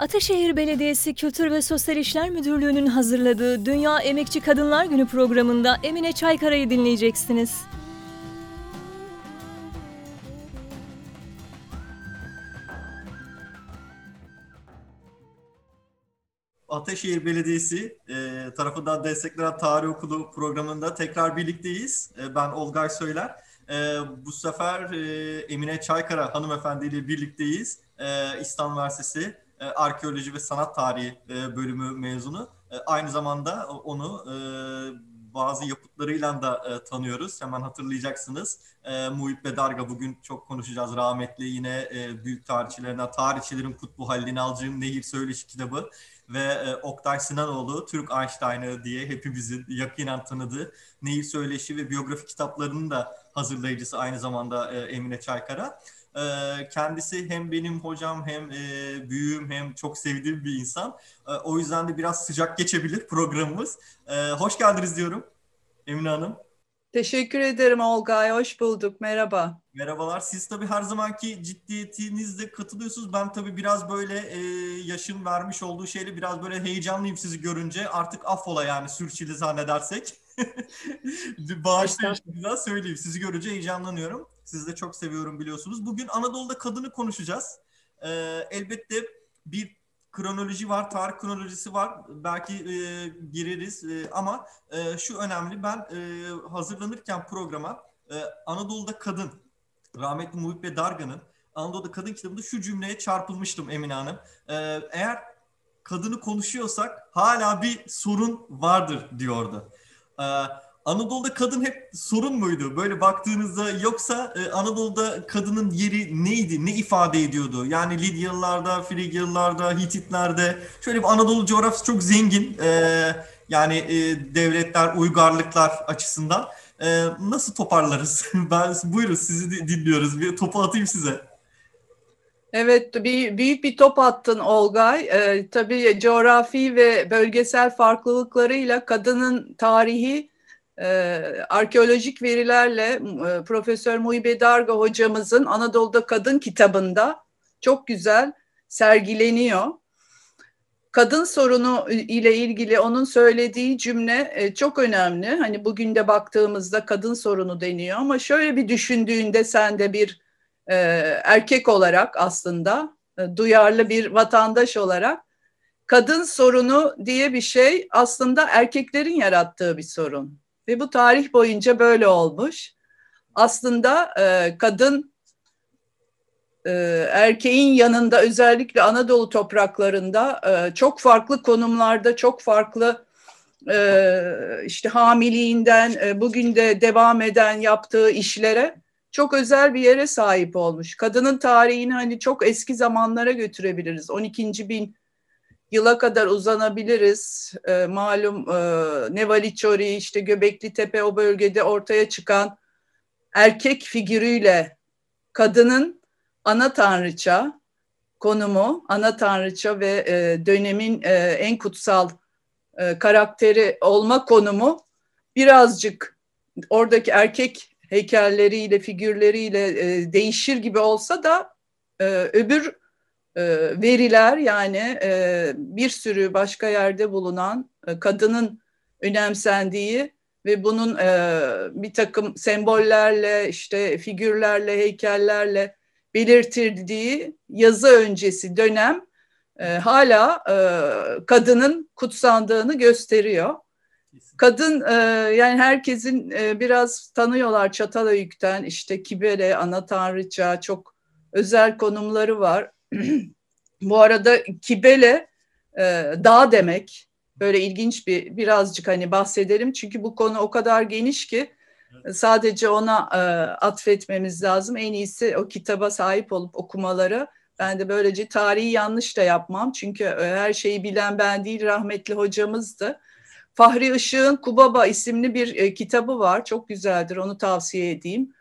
Ataşehir Belediyesi Kültür ve Sosyal İşler Müdürlüğü'nün hazırladığı Dünya Emekçi Kadınlar Günü programında Emine Çaykara'yı dinleyeceksiniz. Ataşehir Belediyesi e, tarafından desteklenen Tarih Okulu programında tekrar birlikteyiz. E, ben Olgay Söyler. E, bu sefer e, Emine Çaykara hanımefendi ile birlikteyiz. E, İstanbul Üniversitesi e, Arkeoloji ve Sanat Tarihi e, bölümü mezunu. E, aynı zamanda onu bazı yapıtlarıyla da tanıyoruz. Hemen hatırlayacaksınız. E, Muhit Bedarga bugün çok konuşacağız rahmetli. Yine büyük tarihçilerinden Tarihçilerin Kutbu Halil İnalcı'nın Nehir Söyleşi kitabı ve Oktay Sinanoğlu Türk Einstein'ı diye hepimizin yakinen tanıdığı Nehir Söyleşi ve biyografi kitaplarının da hazırlayıcısı aynı zamanda Emine Çaykara. E, kendisi hem benim hocam hem e, büyüğüm hem çok sevdiğim bir insan. E, o yüzden de biraz sıcak geçebilir programımız. E, hoş geldiniz diyorum Emine Hanım. Teşekkür ederim Olgay. Hoş bulduk. Merhaba. Merhabalar. Siz tabii her zamanki ciddiyetinizle katılıyorsunuz. Ben tabii biraz böyle e, yaşın vermiş olduğu şeyle biraz böyle heyecanlıyım sizi görünce. Artık affola yani sürçülisan edersek. Bağışlayın biraz söyleyeyim. Sizi görünce heyecanlanıyorum. Sizi de çok seviyorum biliyorsunuz. Bugün Anadolu'da kadını konuşacağız. E, elbette bir kronoloji var, tarih kronolojisi var. Belki e, gireriz e, ama e, şu önemli. Ben e, hazırlanırken programa e, Anadolu'da Kadın, rahmetli Muhit Dargan'ın Anadolu'da Kadın kitabında şu cümleye çarpılmıştım Emine Hanım. E, eğer kadını konuşuyorsak hala bir sorun vardır diyordu. E, Anadolu'da kadın hep sorun muydu? Böyle baktığınızda yoksa e, Anadolu'da kadının yeri neydi? Ne ifade ediyordu? Yani Lidyalılarda, Frigyalılarda, Hititlerde şöyle bir Anadolu coğrafyası çok zengin. E, yani e, devletler, uygarlıklar açısından. E, nasıl toparlarız? ben buyurun sizi dinliyoruz. Bir topu atayım size. Evet, bir, büyük bir top attın Olgay. Ee, tabii coğrafi ve bölgesel farklılıklarıyla kadının tarihi e, arkeolojik verilerle e, Profesör Muhibe Darga hocamızın Anadolu'da Kadın kitabında çok güzel sergileniyor. Kadın sorunu ile ilgili onun söylediği cümle e, çok önemli. Hani bugün de baktığımızda kadın sorunu deniyor ama şöyle bir düşündüğünde sen de bir e, erkek olarak aslında e, duyarlı bir vatandaş olarak kadın sorunu diye bir şey aslında erkeklerin yarattığı bir sorun. Ve bu tarih boyunca böyle olmuş. Aslında e, kadın e, erkeğin yanında özellikle Anadolu topraklarında e, çok farklı konumlarda, çok farklı e, işte hamiliğinden e, bugün de devam eden yaptığı işlere çok özel bir yere sahip olmuş. Kadının tarihini hani çok eski zamanlara götürebiliriz. 12. bin yıla kadar uzanabiliriz. E, malum e, Nevaliçori, işte Göbekli Tepe o bölgede ortaya çıkan erkek figürüyle kadının ana tanrıça konumu, ana tanrıça ve e, dönemin e, en kutsal e, karakteri olma konumu birazcık oradaki erkek heykelleriyle, figürleriyle e, değişir gibi olsa da e, öbür veriler yani e, bir sürü başka yerde bulunan e, kadının önemsendiği ve bunun bir takım sembollerle işte figürlerle heykellerle belirtildiği yazı öncesi dönem hala kadının kutsandığını gösteriyor. Kadın yani herkesin biraz tanıyorlar Çatalhöyük'ten işte Kibele, Ana Tanrıça çok özel konumları var. Bu arada Kibele e, dağ demek. Böyle ilginç bir birazcık hani bahsedelim. Çünkü bu konu o kadar geniş ki sadece ona e, atfetmemiz lazım. En iyisi o kitaba sahip olup okumaları. Ben de böylece tarihi yanlış da yapmam. Çünkü e, her şeyi bilen ben değil rahmetli hocamızdı. Fahri Işık'ın Kubaba isimli bir e, kitabı var. Çok güzeldir onu tavsiye edeyim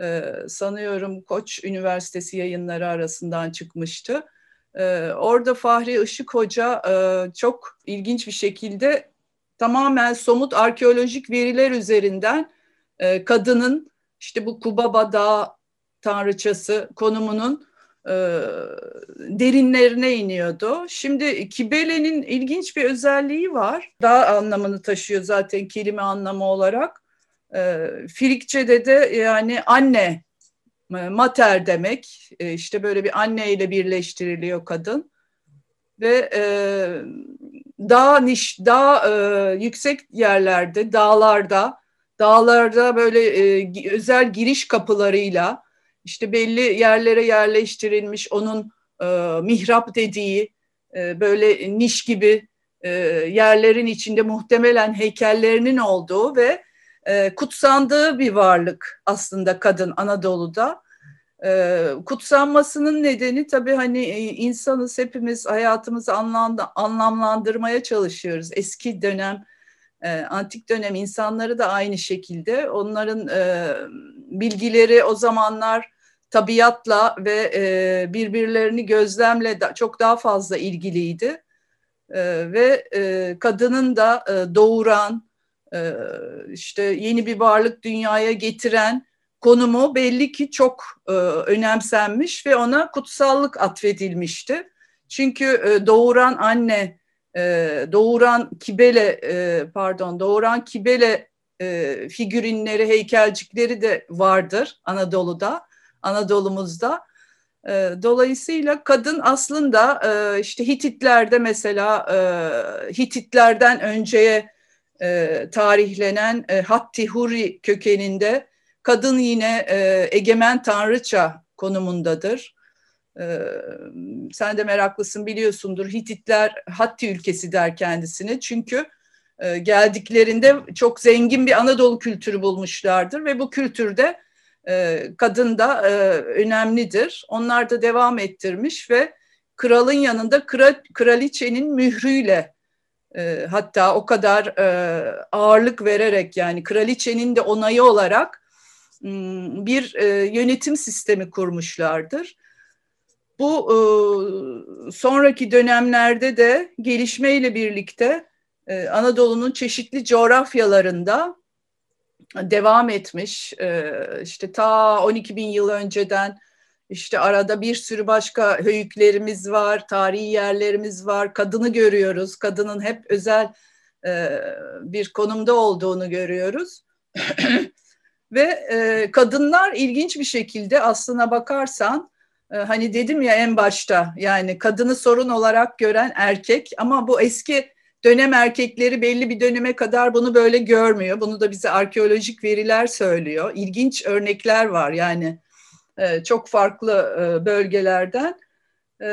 e, sanıyorum Koç Üniversitesi yayınları arasından çıkmıştı. E, orada Fahri Işık Hoca e, çok ilginç bir şekilde tamamen somut arkeolojik veriler üzerinden e, kadının işte bu Kubaba Dağı tanrıçası konumunun e, derinlerine iniyordu. Şimdi Kibele'nin ilginç bir özelliği var. Daha anlamını taşıyor zaten kelime anlamı olarak. E, Frikçe'de de yani anne, e, mater demek. E, işte böyle bir anne ile birleştiriliyor kadın. Ve e, daha niş, daha e, yüksek yerlerde, dağlarda, dağlarda böyle e, özel giriş kapılarıyla işte belli yerlere yerleştirilmiş onun e, mihrap dediği e, böyle niş gibi e, yerlerin içinde muhtemelen heykellerinin olduğu ve e, kutsandığı bir varlık aslında kadın Anadolu'da. E, kutsanmasının nedeni tabii hani e, insanız hepimiz hayatımızı anlamlandırmaya çalışıyoruz. Eski dönem, e, antik dönem insanları da aynı şekilde. Onların e, bilgileri o zamanlar tabiatla ve birbirlerini gözlemle çok daha fazla ilgiliydi. Ve kadının da doğuran, e, işte yeni bir varlık dünyaya getiren konumu belli ki çok e, önemsenmiş ve ona kutsallık atfedilmişti. Çünkü e, doğuran anne, e, doğuran kibele, pardon, doğuran kibele figürinleri, heykelcikleri de vardır Anadolu'da. Anadolu'muzda. Dolayısıyla kadın aslında işte Hititlerde mesela e, Hititlerden önceye e, tarihlenen e, Hatti Huri kökeninde kadın yine e, egemen tanrıça konumundadır. E, sen de meraklısın biliyorsundur Hititler Hatti ülkesi der kendisine çünkü e, geldiklerinde çok zengin bir Anadolu kültürü bulmuşlardır ve bu kültürde e, kadın da e, önemlidir. Onlar da devam ettirmiş ve kralın yanında kral, kraliçenin mührüyle e, hatta o kadar e, ağırlık vererek yani kraliçenin de onayı olarak hmm, bir e, yönetim sistemi kurmuşlardır. Bu e, sonraki dönemlerde de gelişmeyle birlikte Anadolu'nun çeşitli coğrafyalarında devam etmiş. E, işte ta 12 bin yıl önceden işte arada bir sürü başka höyüklerimiz var, tarihi yerlerimiz var. Kadını görüyoruz. Kadının hep özel e, bir konumda olduğunu görüyoruz. Ve e, kadınlar ilginç bir şekilde aslına bakarsan e, hani dedim ya en başta yani kadını sorun olarak gören erkek ama bu eski dönem erkekleri belli bir döneme kadar bunu böyle görmüyor. Bunu da bize arkeolojik veriler söylüyor. İlginç örnekler var yani e, çok farklı e, bölgelerden e,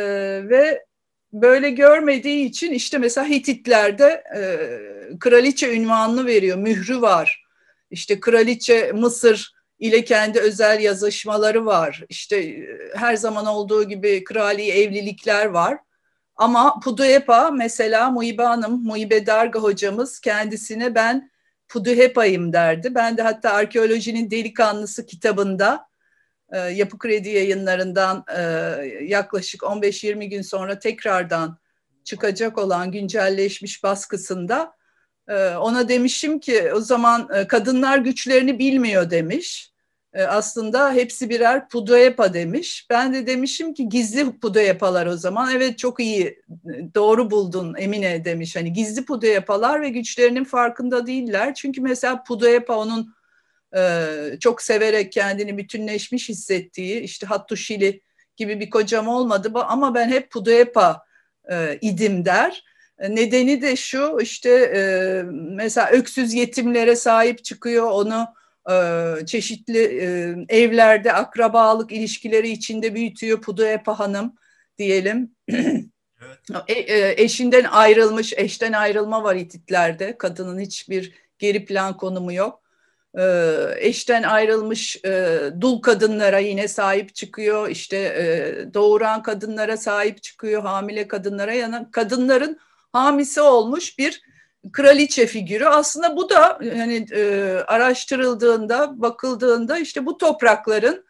ve böyle görmediği için işte mesela Hititlerde kraliçe ünvanını veriyor, mührü var. İşte kraliçe Mısır ile kendi özel yazışmaları var. İşte her zaman olduğu gibi krali evlilikler var. Ama Puduhepa mesela Muibe Hanım, Muibe Darga hocamız kendisine ben Puduhepa'yım derdi. Ben de hatta Arkeolojinin Delikanlısı kitabında e, Yapı Kredi yayınlarından e, yaklaşık 15-20 gün sonra tekrardan çıkacak olan güncelleşmiş baskısında e, ona demişim ki o zaman kadınlar güçlerini bilmiyor demiş. Aslında hepsi birer pudoepa demiş. Ben de demişim ki gizli pudoepalar o zaman. Evet çok iyi doğru buldun Emine demiş. Hani gizli pudoepalar ve güçlerinin farkında değiller. Çünkü mesela pudoepa onun çok severek kendini bütünleşmiş hissettiği işte Hattuşili gibi bir kocam olmadı ama ben hep pudoepa e, idim der. Nedeni de şu işte e, mesela öksüz yetimlere sahip çıkıyor onu e, çeşitli e, evlerde akrabalık ilişkileri içinde büyütüyor Puduepa Hanım diyelim. Evet. eşinden ayrılmış, eşten ayrılma var Hititlerde. Kadının hiçbir geri plan konumu yok. Eşten ayrılmış dul kadınlara yine sahip çıkıyor. İşte doğuran kadınlara sahip çıkıyor, hamile kadınlara. Yani kadınların hamisi olmuş bir kraliçe figürü. Aslında bu da hani e, araştırıldığında, bakıldığında işte bu toprakların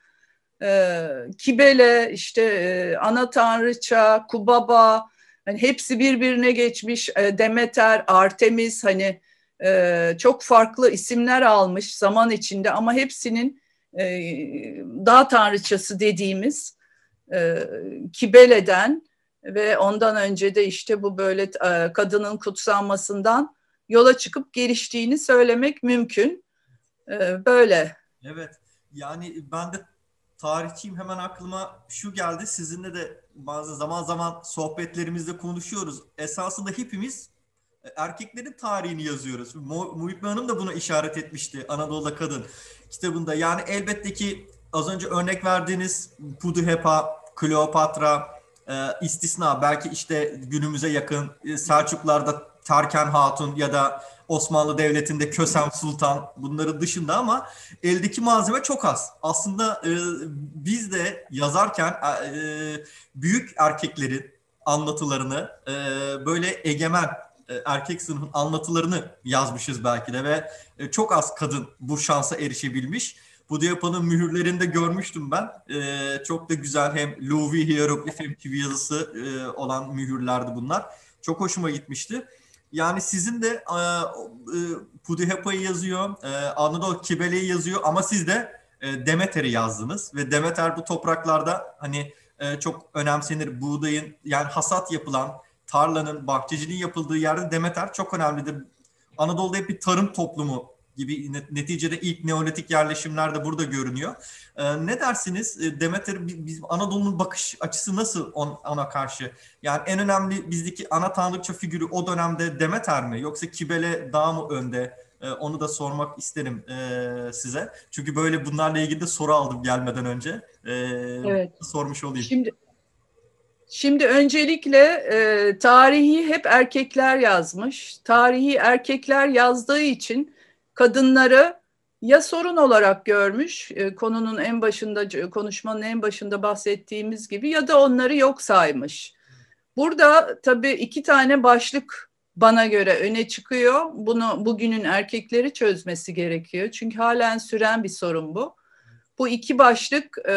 e, Kibele, işte e, Ana Tanrıça, Kubaba, hani hepsi birbirine geçmiş. E, Demeter, Artemis hani e, çok farklı isimler almış zaman içinde ama hepsinin e, dağ tanrıçası dediğimiz e, Kibele'den ve ondan önce de işte bu böyle e, kadının kutsanmasından yola çıkıp geliştiğini söylemek mümkün. E, böyle. Evet. Yani ben de tarihçiyim hemen aklıma şu geldi. Sizinle de bazı zaman zaman sohbetlerimizde konuşuyoruz. Esasında hepimiz erkeklerin tarihini yazıyoruz. Muhitme Hanım da buna işaret etmişti Anadolu'da Kadın kitabında. Yani elbette ki az önce örnek verdiğiniz Puduhepa, Kleopatra, e, istisna belki işte günümüze yakın e, Selçuklarda Terken Hatun ya da Osmanlı Devleti'nde Kösem Sultan bunların dışında ama eldeki malzeme çok az. Aslında e, biz de yazarken e, büyük erkeklerin anlatılarını e, böyle egemen e, erkek sınıfın anlatılarını yazmışız belki de ve e, çok az kadın bu şansa erişebilmiş. Bu Diapa'nın mühürlerinde görmüştüm ben. E, çok da güzel hem Louis hieroglif hem çivi yazısı e, olan mühürlerdi bunlar. Çok hoşuma gitmişti. Yani sizin de e, e, yazıyor, e, Anadolu Kibele'yi yazıyor ama siz de e, Demeter'i yazdınız ve Demeter bu topraklarda hani e, çok önemsenir. Buğdayın yani hasat yapılan tarlanın, bahçeciliğin yapıldığı yerde Demeter çok önemlidir. Anadolu'da hep bir tarım toplumu gibi neticede ilk neolitik yerleşimler de burada görünüyor. Ee, ne dersiniz e, Demeter bizim Anadolu'nun bakış açısı nasıl on, ona karşı? Yani en önemli bizdeki ana tanrıça figürü o dönemde Demeter mi yoksa Kibele daha mı önde? Ee, onu da sormak isterim e, size. Çünkü böyle bunlarla ilgili de soru aldım gelmeden önce. Ee, evet. Sormuş olayım. Şimdi Şimdi öncelikle e, tarihi hep erkekler yazmış. Tarihi erkekler yazdığı için kadınları ya sorun olarak görmüş, e, konunun en başında, konuşmanın en başında bahsettiğimiz gibi ya da onları yok saymış. Burada tabii iki tane başlık bana göre öne çıkıyor. Bunu bugünün erkekleri çözmesi gerekiyor. Çünkü halen süren bir sorun bu. Bu iki başlık e,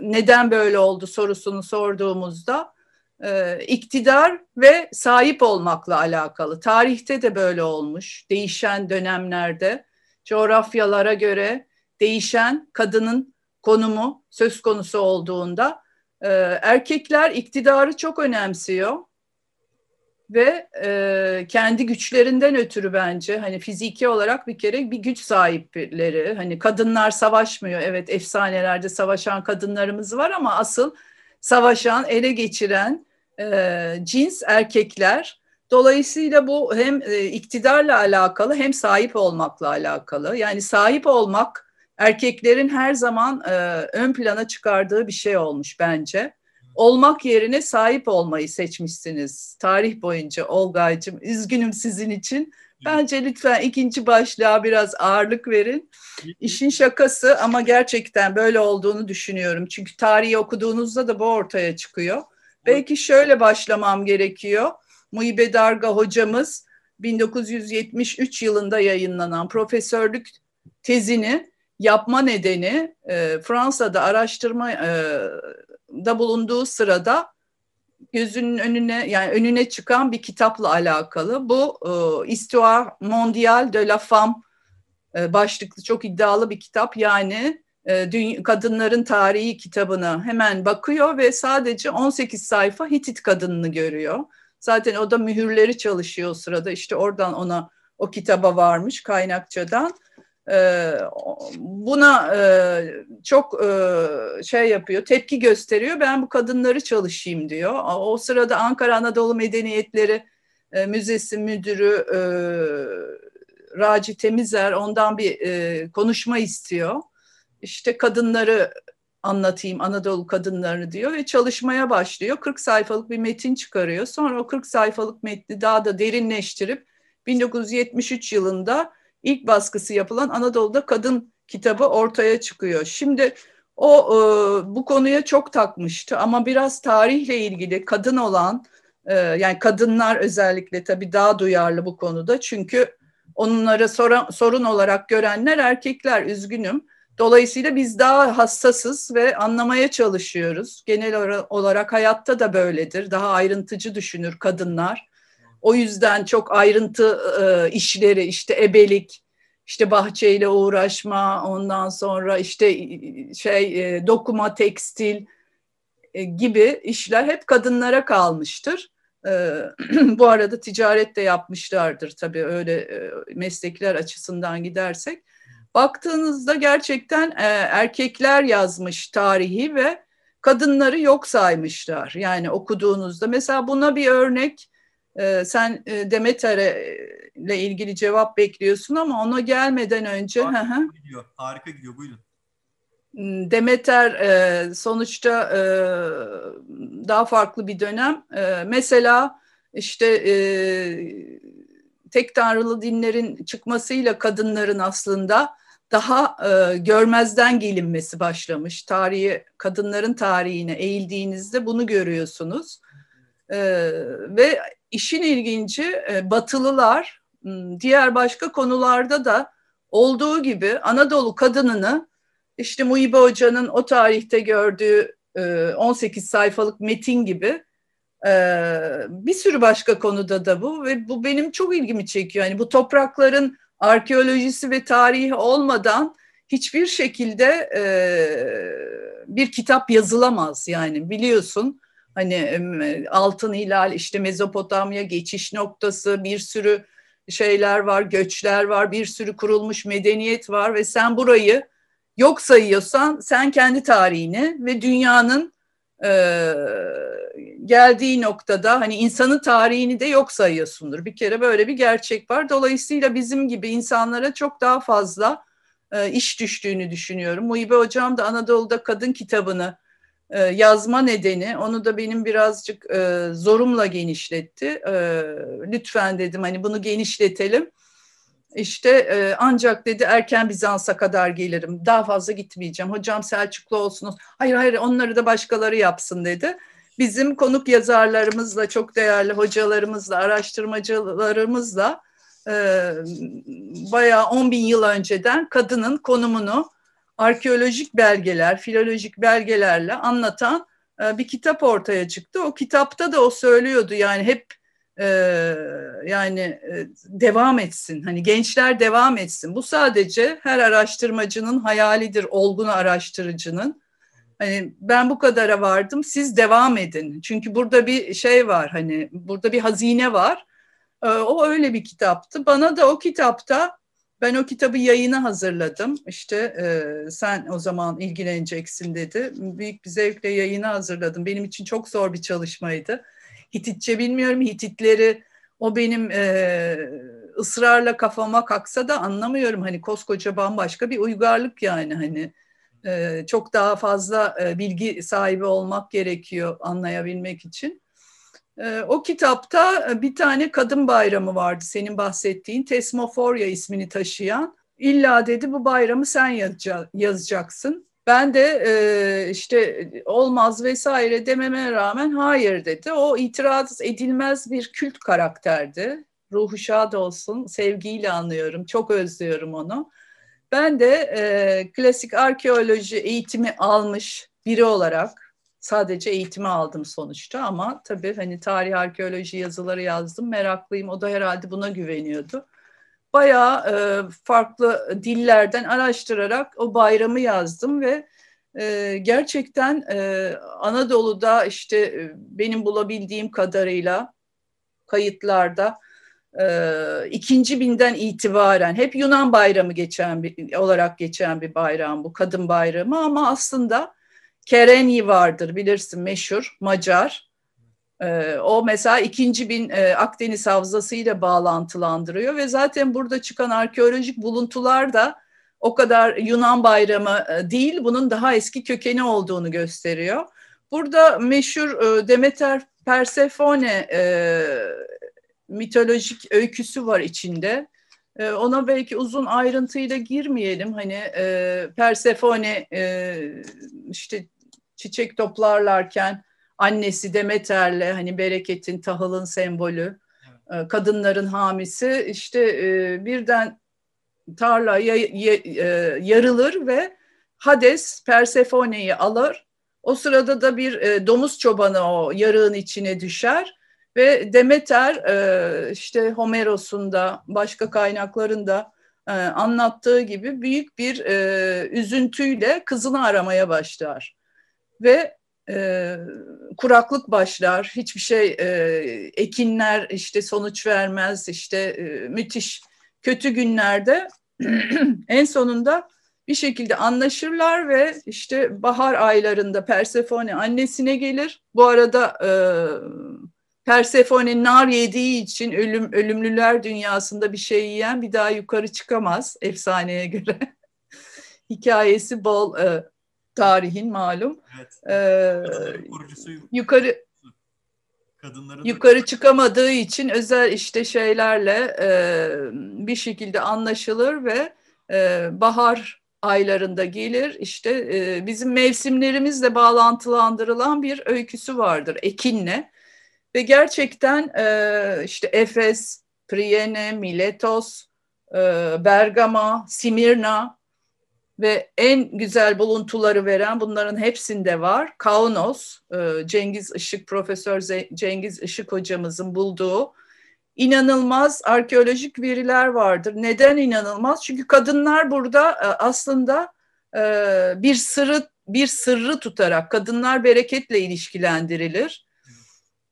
neden böyle oldu sorusunu sorduğumuzda e, iktidar ve sahip olmakla alakalı. Tarihte de böyle olmuş. Değişen dönemlerde coğrafyalara göre değişen kadının konumu söz konusu olduğunda e, erkekler iktidarı çok önemsiyor ve e, kendi güçlerinden ötürü bence hani fiziki olarak bir kere bir güç sahipleri hani kadınlar savaşmıyor evet efsanelerde savaşan kadınlarımız var ama asıl savaşan ele geçiren e, cins erkekler. Dolayısıyla bu hem e, iktidarla alakalı hem sahip olmakla alakalı. Yani sahip olmak erkeklerin her zaman e, ön plana çıkardığı bir şey olmuş bence. Olmak yerine sahip olmayı seçmişsiniz tarih boyunca Olgay'cığım. Üzgünüm sizin için. Bence lütfen ikinci başlığa biraz ağırlık verin. İşin şakası ama gerçekten böyle olduğunu düşünüyorum. Çünkü tarihi okuduğunuzda da bu ortaya çıkıyor. Belki şöyle başlamam gerekiyor. Muhibe Darga hocamız 1973 yılında yayınlanan profesörlük tezini yapma nedeni e, Fransa'da araştırma e, da bulunduğu sırada gözünün önüne yani önüne çıkan bir kitapla alakalı. Bu e, Histoire mondiale de la femme e, başlıklı çok iddialı bir kitap. Yani e, kadınların tarihi kitabına hemen bakıyor ve sadece 18 sayfa Hitit kadınını görüyor. Zaten o da mühürleri çalışıyor o sırada. İşte oradan ona o kitaba varmış kaynakçadan. E, buna e, çok şey yapıyor, tepki gösteriyor. Ben bu kadınları çalışayım diyor. O sırada Ankara Anadolu Medeniyetleri Müzesi müdürü Raci Temizer ondan bir konuşma istiyor işte kadınları anlatayım Anadolu kadınlarını diyor ve çalışmaya başlıyor. 40 sayfalık bir metin çıkarıyor. Sonra o 40 sayfalık metni daha da derinleştirip 1973 yılında ilk baskısı yapılan Anadolu'da kadın kitabı ortaya çıkıyor. Şimdi o e, bu konuya çok takmıştı ama biraz tarihle ilgili kadın olan e, yani kadınlar özellikle tabii daha duyarlı bu konuda çünkü onlara sorun, sorun olarak görenler erkekler üzgünüm. Dolayısıyla biz daha hassasız ve anlamaya çalışıyoruz. Genel olarak hayatta da böyledir. Daha ayrıntıcı düşünür kadınlar. O yüzden çok ayrıntı e, işleri işte ebelik, işte bahçeyle uğraşma, ondan sonra işte şey e, dokuma, tekstil gibi işler hep kadınlara kalmıştır. Bu arada ticaret de yapmışlardır tabii öyle meslekler açısından gidersek. Baktığınızda gerçekten erkekler yazmış tarihi ve kadınları yok saymışlar. Yani okuduğunuzda mesela buna bir örnek sen Demeter'e ile ilgili cevap bekliyorsun ama ona gelmeden önce harika gidiyor. Harika gidiyor. Buyurun. Hmm, Demeter e, sonuçta e, daha farklı bir dönem. E, mesela işte e, tek tanrılı dinlerin çıkmasıyla kadınların aslında daha e, görmezden gelinmesi başlamış. Tarihi kadınların tarihine eğildiğinizde bunu görüyorsunuz. E, ve işin ilginci e, Batılılar diğer başka konularda da olduğu gibi Anadolu kadınını işte Muhibe Hoca'nın o tarihte gördüğü 18 e, sayfalık metin gibi e, bir sürü başka konuda da bu ve bu benim çok ilgimi çekiyor. Yani bu toprakların arkeolojisi ve tarihi olmadan hiçbir şekilde bir kitap yazılamaz yani biliyorsun hani altın hilal işte Mezopotamya geçiş noktası bir sürü şeyler var, göçler var, bir sürü kurulmuş medeniyet var ve sen burayı yok sayıyorsan sen kendi tarihini ve dünyanın e, geldiği noktada hani insanın tarihini de yok sayıyorsundur. Bir kere böyle bir gerçek var. Dolayısıyla bizim gibi insanlara çok daha fazla e, iş düştüğünü düşünüyorum. Muhibe Hocam da Anadolu'da Kadın kitabını e, yazma nedeni onu da benim birazcık e, zorumla genişletti. E, lütfen dedim hani bunu genişletelim. İşte ancak dedi erken Bizans'a kadar gelirim. Daha fazla gitmeyeceğim. Hocam Selçuklu olsunuz. Hayır hayır onları da başkaları yapsın dedi. Bizim konuk yazarlarımızla, çok değerli hocalarımızla, araştırmacılarımızla e, bayağı 10 bin yıl önceden kadının konumunu arkeolojik belgeler, filolojik belgelerle anlatan e, bir kitap ortaya çıktı. O kitapta da o söylüyordu yani hep e, yani e, devam etsin. Hani gençler devam etsin. Bu sadece her araştırmacının hayalidir, olgun araştırıcının. Hani ben bu kadara vardım, siz devam edin. Çünkü burada bir şey var, hani burada bir hazine var. O öyle bir kitaptı. Bana da o kitapta ben o kitabı yayına hazırladım. İşte e, sen o zaman ilgileneceksin dedi. Büyük bir zevkle yayını hazırladım. Benim için çok zor bir çalışmaydı. Hititçe bilmiyorum. Hititleri o benim e, ısrarla kafama kalksa da anlamıyorum. Hani koskoca bambaşka bir uygarlık yani hani. E, çok daha fazla e, bilgi sahibi olmak gerekiyor anlayabilmek için. Ee, o kitapta e, bir tane kadın bayramı vardı senin bahsettiğin Tesmoforya ismini taşıyan. İlla dedi bu bayramı sen yazacaksın. Ben de e, işte olmaz vesaire dememe rağmen hayır dedi. O itiraz edilmez bir kült karakterdi. Ruhu şad olsun, sevgiyle anlıyorum, çok özlüyorum onu. Ben de e, klasik arkeoloji eğitimi almış biri olarak sadece eğitimi aldım sonuçta ama tabii hani tarih arkeoloji yazıları yazdım meraklıyım o da herhalde buna güveniyordu. Bayağı e, farklı dillerden araştırarak o bayramı yazdım ve e, gerçekten e, Anadolu'da işte e, benim bulabildiğim kadarıyla kayıtlarda e, ikinci binden itibaren hep Yunan bayramı geçen bir, olarak geçen bir bayram bu kadın bayramı ama aslında Kerenyi vardır bilirsin meşhur Macar. Ee, o mesela ikinci bin e, Akdeniz Havzası ile bağlantılandırıyor ve zaten burada çıkan arkeolojik buluntular da o kadar Yunan bayramı e, değil, bunun daha eski kökeni olduğunu gösteriyor. Burada meşhur e, Demeter Persefone e, mitolojik öyküsü var içinde. E, ona belki uzun ayrıntıyla girmeyelim. Hani e, Persefone e, işte çiçek toplarlarken annesi Demeter'le hani bereketin, tahılın sembolü, evet. E, kadınların hamisi işte e, birden tarla e, yarılır ve Hades Persephone'yi alır. O sırada da bir domuz çobanı o yarığın içine düşer ve Demeter işte Homeros'un da başka kaynaklarında anlattığı gibi büyük bir üzüntüyle kızını aramaya başlar ve e, kuraklık başlar, hiçbir şey e, ekinler işte sonuç vermez, işte e, müthiş kötü günlerde en sonunda bir şekilde anlaşırlar ve işte bahar aylarında Persefone annesine gelir. Bu arada e, Persefone nar yediği için ölüm ölümlüler dünyasında bir şey yiyen bir daha yukarı çıkamaz efsaneye göre. Hikayesi bol e, tarihin malum. Evet. Ee, yukarı kadınların yukarı çıkamadığı için özel işte şeylerle e, bir şekilde anlaşılır ve e, bahar aylarında gelir. İşte e, bizim mevsimlerimizle bağlantılandırılan bir öyküsü vardır Ekin'le. Ve gerçekten e, işte Efes, Priene, Miletos, e, Bergama, Simirna ve en güzel buluntuları veren bunların hepsinde var. Kaunos, e, Cengiz Işık, Profesör Cengiz Işık hocamızın bulduğu inanılmaz arkeolojik veriler vardır. Neden inanılmaz? Çünkü kadınlar burada e, aslında e, bir sırrı bir sırrı tutarak kadınlar bereketle ilişkilendirilir.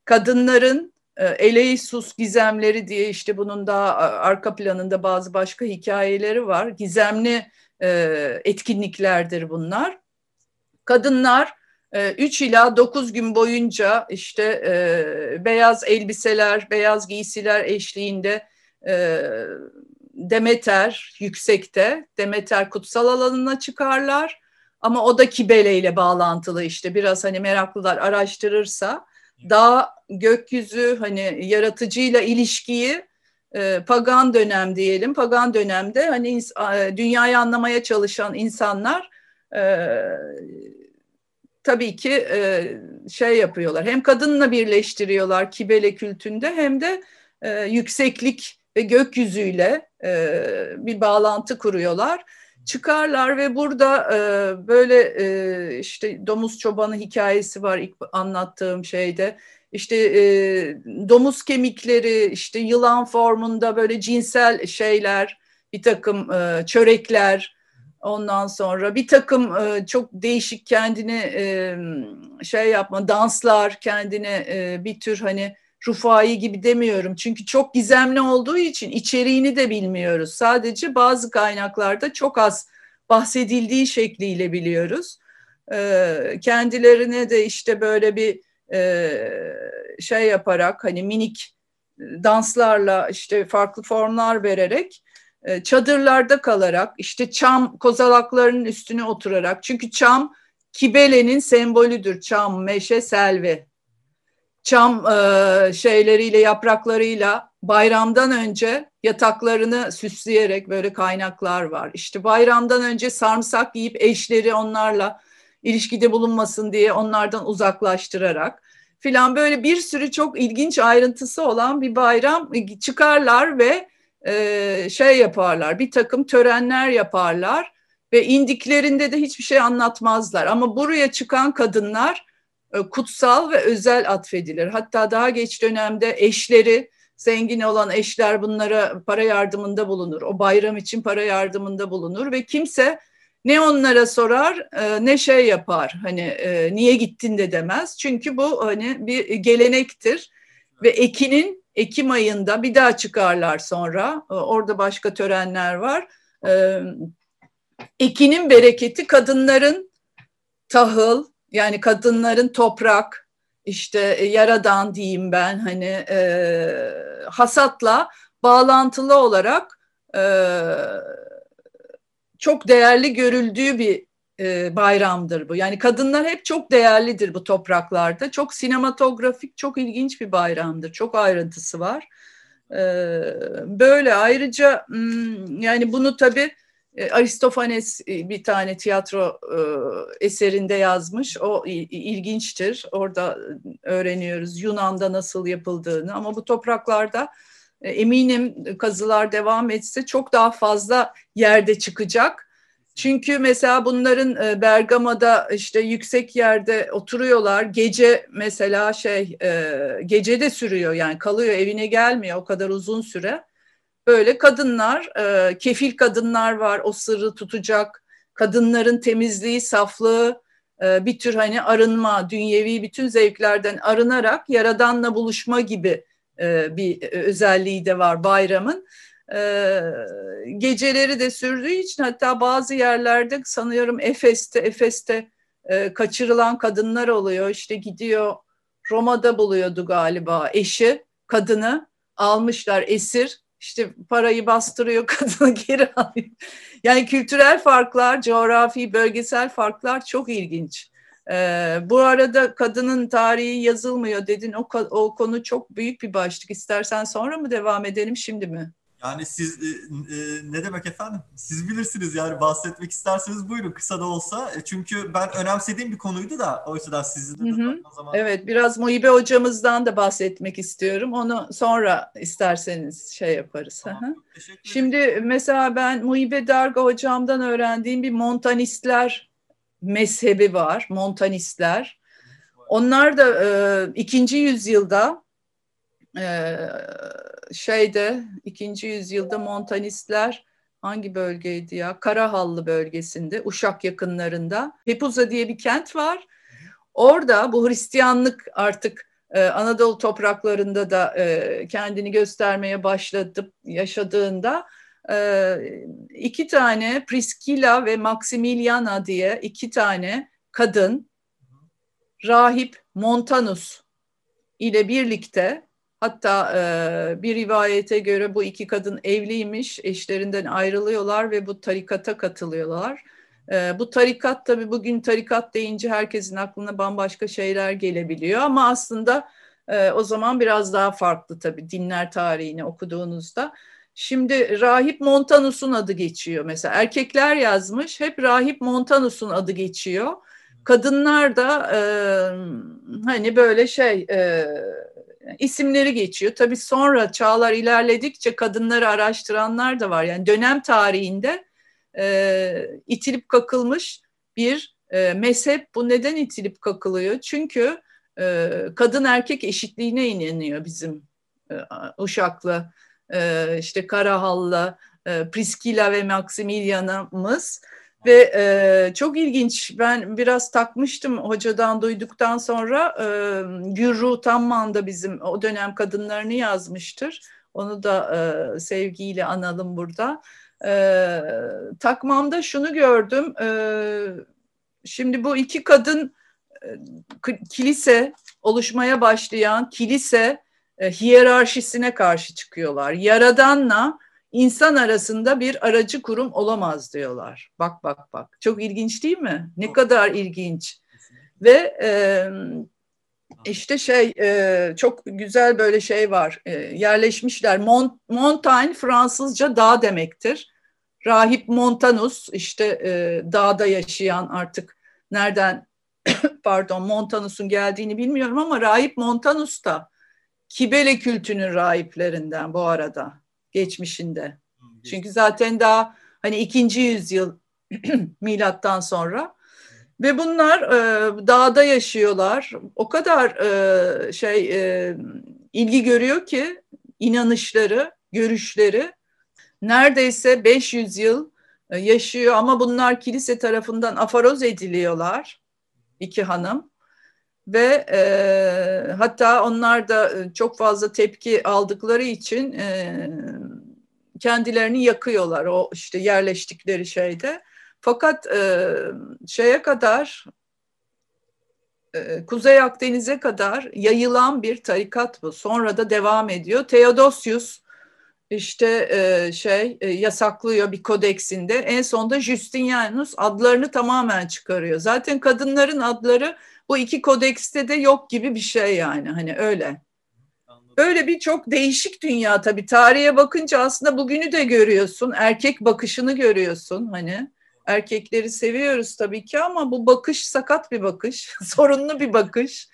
Kadınların e, Eleusus gizemleri diye işte bunun daha arka planında bazı başka hikayeleri var. Gizemli etkinliklerdir bunlar. Kadınlar 3 ee, ila 9 gün boyunca işte e, beyaz elbiseler, beyaz giysiler eşliğinde e, Demeter yüksekte, Demeter kutsal alanına çıkarlar. Ama o da Kibele ile bağlantılı işte biraz hani meraklılar araştırırsa daha gökyüzü hani yaratıcıyla ilişkiyi e, pagan dönem diyelim. Pagan dönemde hani e, dünyayı anlamaya çalışan insanlar e, tabii ki e, şey yapıyorlar. Hem kadınla birleştiriyorlar kibele kültünde hem de e, yükseklik ve gökyüzüyle e, bir bağlantı kuruyorlar. Çıkarlar ve burada e, böyle e, işte domuz çobanı hikayesi var ilk anlattığım şeyde. İşte e, domuz kemikleri, işte yılan formunda böyle cinsel şeyler, bir takım e, çörekler, Ondan sonra bir takım e, çok değişik kendini e, şey yapma danslar kendine e, bir tür hani Rufai gibi demiyorum. Çünkü çok gizemli olduğu için içeriğini de bilmiyoruz. Sadece bazı kaynaklarda çok az bahsedildiği şekliyle biliyoruz. E, kendilerine de işte böyle bir e, şey yaparak hani minik danslarla işte farklı formlar vererek e, çadırlarda kalarak işte çam kozalaklarının üstüne oturarak çünkü çam Kibele'nin sembolüdür çam, meşe, selvi. Çam e, şeyleriyle yapraklarıyla bayramdan önce yataklarını süsleyerek böyle kaynaklar var. İşte bayramdan önce sarımsak yiyip eşleri onlarla ilişkide bulunmasın diye onlardan uzaklaştırarak filan böyle bir sürü çok ilginç ayrıntısı olan bir bayram çıkarlar ve e, şey yaparlar, bir takım törenler yaparlar ve indiklerinde de hiçbir şey anlatmazlar. Ama buraya çıkan kadınlar e, kutsal ve özel atfedilir. Hatta daha geç dönemde eşleri, zengin olan eşler bunlara para yardımında bulunur. O bayram için para yardımında bulunur ve kimse ne onlara sorar e, ne şey yapar hani e, niye gittin de demez. Çünkü bu hani bir gelenektir ve Ekin'in Ekim ayında bir daha çıkarlar sonra. Orada başka törenler var. Ekin'in bereketi kadınların tahıl yani kadınların toprak işte e, yaradan diyeyim ben hani e, hasatla bağlantılı olarak e, çok değerli görüldüğü bir e, bayramdır bu. Yani kadınlar hep çok değerlidir bu topraklarda. Çok sinematografik, çok ilginç bir bayramdır. Çok ayrıntısı var. E, böyle ayrıca hmm, yani bunu tabii Aristofanes e, bir tane tiyatro e, eserinde yazmış. O ilginçtir. Orada öğreniyoruz Yunan'da nasıl yapıldığını. Ama bu topraklarda eminim kazılar devam etse çok daha fazla yerde çıkacak çünkü mesela bunların e, Bergama'da işte yüksek yerde oturuyorlar. Gece mesela şey e, gece de sürüyor yani kalıyor evine gelmiyor o kadar uzun süre. Böyle kadınlar, e, kefil kadınlar var o sırrı tutacak. Kadınların temizliği, saflığı e, bir tür hani arınma, dünyevi bütün zevklerden arınarak yaradanla buluşma gibi e, bir özelliği de var bayramın. E, geceleri de sürdüğü için hatta bazı yerlerde sanıyorum Efes'te, Efes'te kaçırılan kadınlar oluyor. İşte gidiyor Roma'da buluyordu galiba eşi kadını almışlar esir işte parayı bastırıyor kadını geri alıyor. Yani kültürel farklar, coğrafi, bölgesel farklar çok ilginç. Ee, bu arada kadının tarihi yazılmıyor dedin. O, o konu çok büyük bir başlık. İstersen sonra mı devam edelim şimdi mi? Yani siz e, e, ne demek efendim? Siz bilirsiniz yani bahsetmek isterseniz buyurun kısa da olsa. E, çünkü ben önemsediğim bir konuydu da o yüzden sizin de, de zaman. Evet biraz Muhibe hocamızdan da bahsetmek istiyorum. Onu sonra isterseniz şey yaparız. Tamam, Şimdi mesela ben Muhibe Darga hocamdan öğrendiğim bir montanistler mezhebi var. Montanistler. Onlar da e, ikinci yüzyılda e, şeyde ikinci yüzyılda Montanistler hangi bölgeydi ya? Karahallı bölgesinde, Uşak yakınlarında. Pepuza diye bir kent var. Orada bu Hristiyanlık artık e, Anadolu topraklarında da e, kendini göstermeye başladı yaşadığında e, iki tane Priscilla ve Maximiliana diye iki tane kadın rahip Montanus ile birlikte Hatta e, bir rivayete göre bu iki kadın evliymiş, eşlerinden ayrılıyorlar ve bu tarikata katılıyorlar. E, bu tarikat tabii bugün tarikat deyince herkesin aklına bambaşka şeyler gelebiliyor ama aslında e, o zaman biraz daha farklı tabii dinler tarihini okuduğunuzda. Şimdi Rahip Montanus'un adı geçiyor mesela. Erkekler yazmış, hep Rahip Montanus'un adı geçiyor. Kadınlar da e, hani böyle şey... E, isimleri geçiyor. Tabii sonra çağlar ilerledikçe kadınları araştıranlar da var. Yani dönem tarihinde e, itilip kakılmış bir e, mezhep. Bu neden itilip kakılıyor? Çünkü e, kadın erkek eşitliğine inanıyor bizim e, Uşaklı, e, işte Karahallı, e, Priskila ve Maximilian'ımız. Ve e, çok ilginç, ben biraz takmıştım hocadan duyduktan sonra. E, Gürru Tamman da bizim o dönem kadınlarını yazmıştır. Onu da e, sevgiyle analım burada. E, takmamda şunu gördüm. E, şimdi bu iki kadın e, kilise oluşmaya başlayan kilise e, hiyerarşisine karşı çıkıyorlar. Yaradanla insan arasında bir aracı kurum olamaz diyorlar. Bak bak bak. Çok ilginç değil mi? Ne kadar ilginç. Ve e, işte şey e, çok güzel böyle şey var. E, yerleşmişler. Mont, Montaigne Fransızca dağ demektir. Rahip Montanus işte e, dağda yaşayan artık nereden pardon Montanus'un geldiğini bilmiyorum ama Rahip Montanus da Kibele kültünün rahiplerinden bu arada geçmişinde. Çünkü zaten daha hani ikinci yüzyıl milattan sonra. Ve bunlar e, dağda yaşıyorlar. O kadar e, şey e, ilgi görüyor ki inanışları, görüşleri. Neredeyse 500 yıl e, yaşıyor ama bunlar kilise tarafından afaroz ediliyorlar. İki hanım. Ve e, hatta onlar da e, çok fazla tepki aldıkları için e, kendilerini yakıyorlar o işte yerleştikleri şeyde. Fakat e, şeye kadar e, Kuzey Akdeniz'e kadar yayılan bir tarikat bu. Sonra da devam ediyor. Theodosius işte e, şey e, yasaklıyor bir kodeksinde. En sonunda Justinianus adlarını tamamen çıkarıyor. Zaten kadınların adları bu iki kodekste de yok gibi bir şey yani hani öyle. Öyle bir çok değişik dünya tabii. Tarihe bakınca aslında bugünü de görüyorsun. Erkek bakışını görüyorsun hani. Erkekleri seviyoruz tabii ki ama bu bakış sakat bir bakış, sorunlu bir bakış.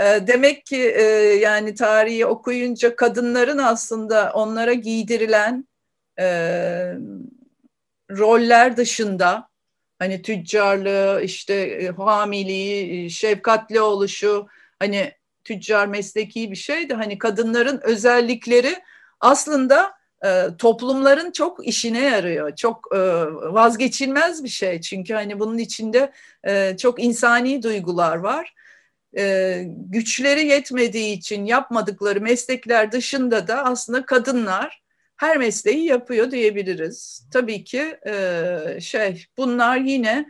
Ee, demek ki e, yani tarihi okuyunca kadınların aslında onlara giydirilen e, roller dışında hani tüccarlığı, işte e, hamiliği, şefkatli oluşu, hani tüccar mesleki bir şey de hani kadınların özellikleri aslında e, toplumların çok işine yarıyor. Çok e, vazgeçilmez bir şey. Çünkü hani bunun içinde e, çok insani duygular var. E, güçleri yetmediği için yapmadıkları meslekler dışında da aslında kadınlar her mesleği yapıyor diyebiliriz. Tabii ki e, şey bunlar yine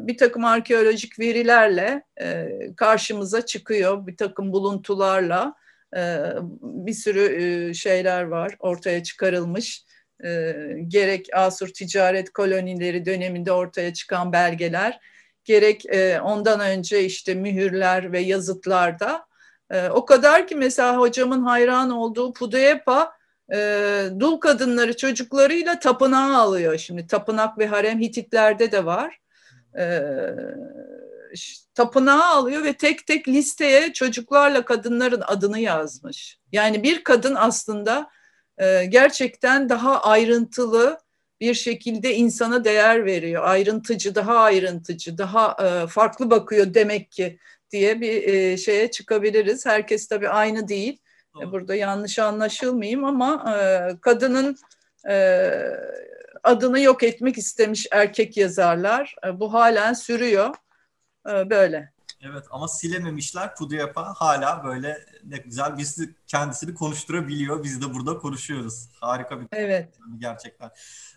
bir takım arkeolojik verilerle e, karşımıza çıkıyor, bir takım buluntularla e, bir sürü e, şeyler var ortaya çıkarılmış. E, gerek Asur ticaret kolonileri döneminde ortaya çıkan belgeler, gerek e, ondan önce işte mühürler ve yazıtlarda. E, o kadar ki mesela hocamın hayran olduğu Pudeyepa e, dul kadınları çocuklarıyla tapınağa alıyor. Şimdi tapınak ve harem Hititlerde de var. E, tapınağa alıyor ve tek tek listeye çocuklarla kadınların adını yazmış. Yani bir kadın aslında e, gerçekten daha ayrıntılı bir şekilde insana değer veriyor. Ayrıntıcı, daha ayrıntıcı, daha e, farklı bakıyor demek ki diye bir e, şeye çıkabiliriz. Herkes tabii aynı değil. Doğru. Burada yanlış anlaşılmayayım ama e, kadının e, adını yok etmek istemiş erkek yazarlar. E, bu halen sürüyor. E, böyle. Evet ama silememişler. Puduyapa hala böyle ne güzel bizi kendisini konuşturabiliyor. Biz de burada konuşuyoruz. Harika bir evet. gerçekten.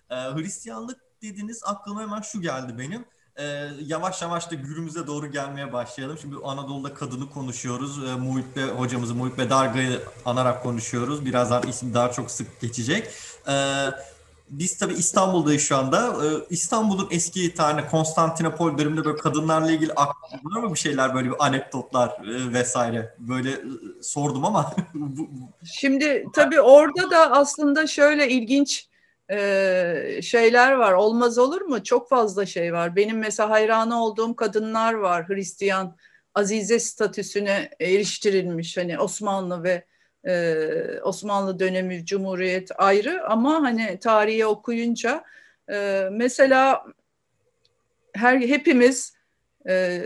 Ee, Hristiyanlık dediniz aklıma hemen şu geldi benim. Ee, yavaş yavaş da günümüze doğru gelmeye başlayalım. Şimdi Anadolu'da kadını konuşuyoruz. Ee, Muhit Bey, hocamızı Muhit Bedarga'yı anarak konuşuyoruz. Birazdan isim daha çok sık geçecek. Ee, biz tabii İstanbul'dayız şu anda. Ee, İstanbul'un eski tane Konstantinopol döneminde böyle kadınlarla ilgili var mı bir şeyler böyle bir anekdotlar e, vesaire? Böyle e, sordum ama. Şimdi tabii orada da aslında şöyle ilginç e, şeyler var. Olmaz olur mu? Çok fazla şey var. Benim mesela hayranı olduğum kadınlar var. Hristiyan azize statüsüne eriştirilmiş. Hani Osmanlı ve e, Osmanlı dönemi Cumhuriyet ayrı ama hani tarihi okuyunca e, mesela her hepimiz e,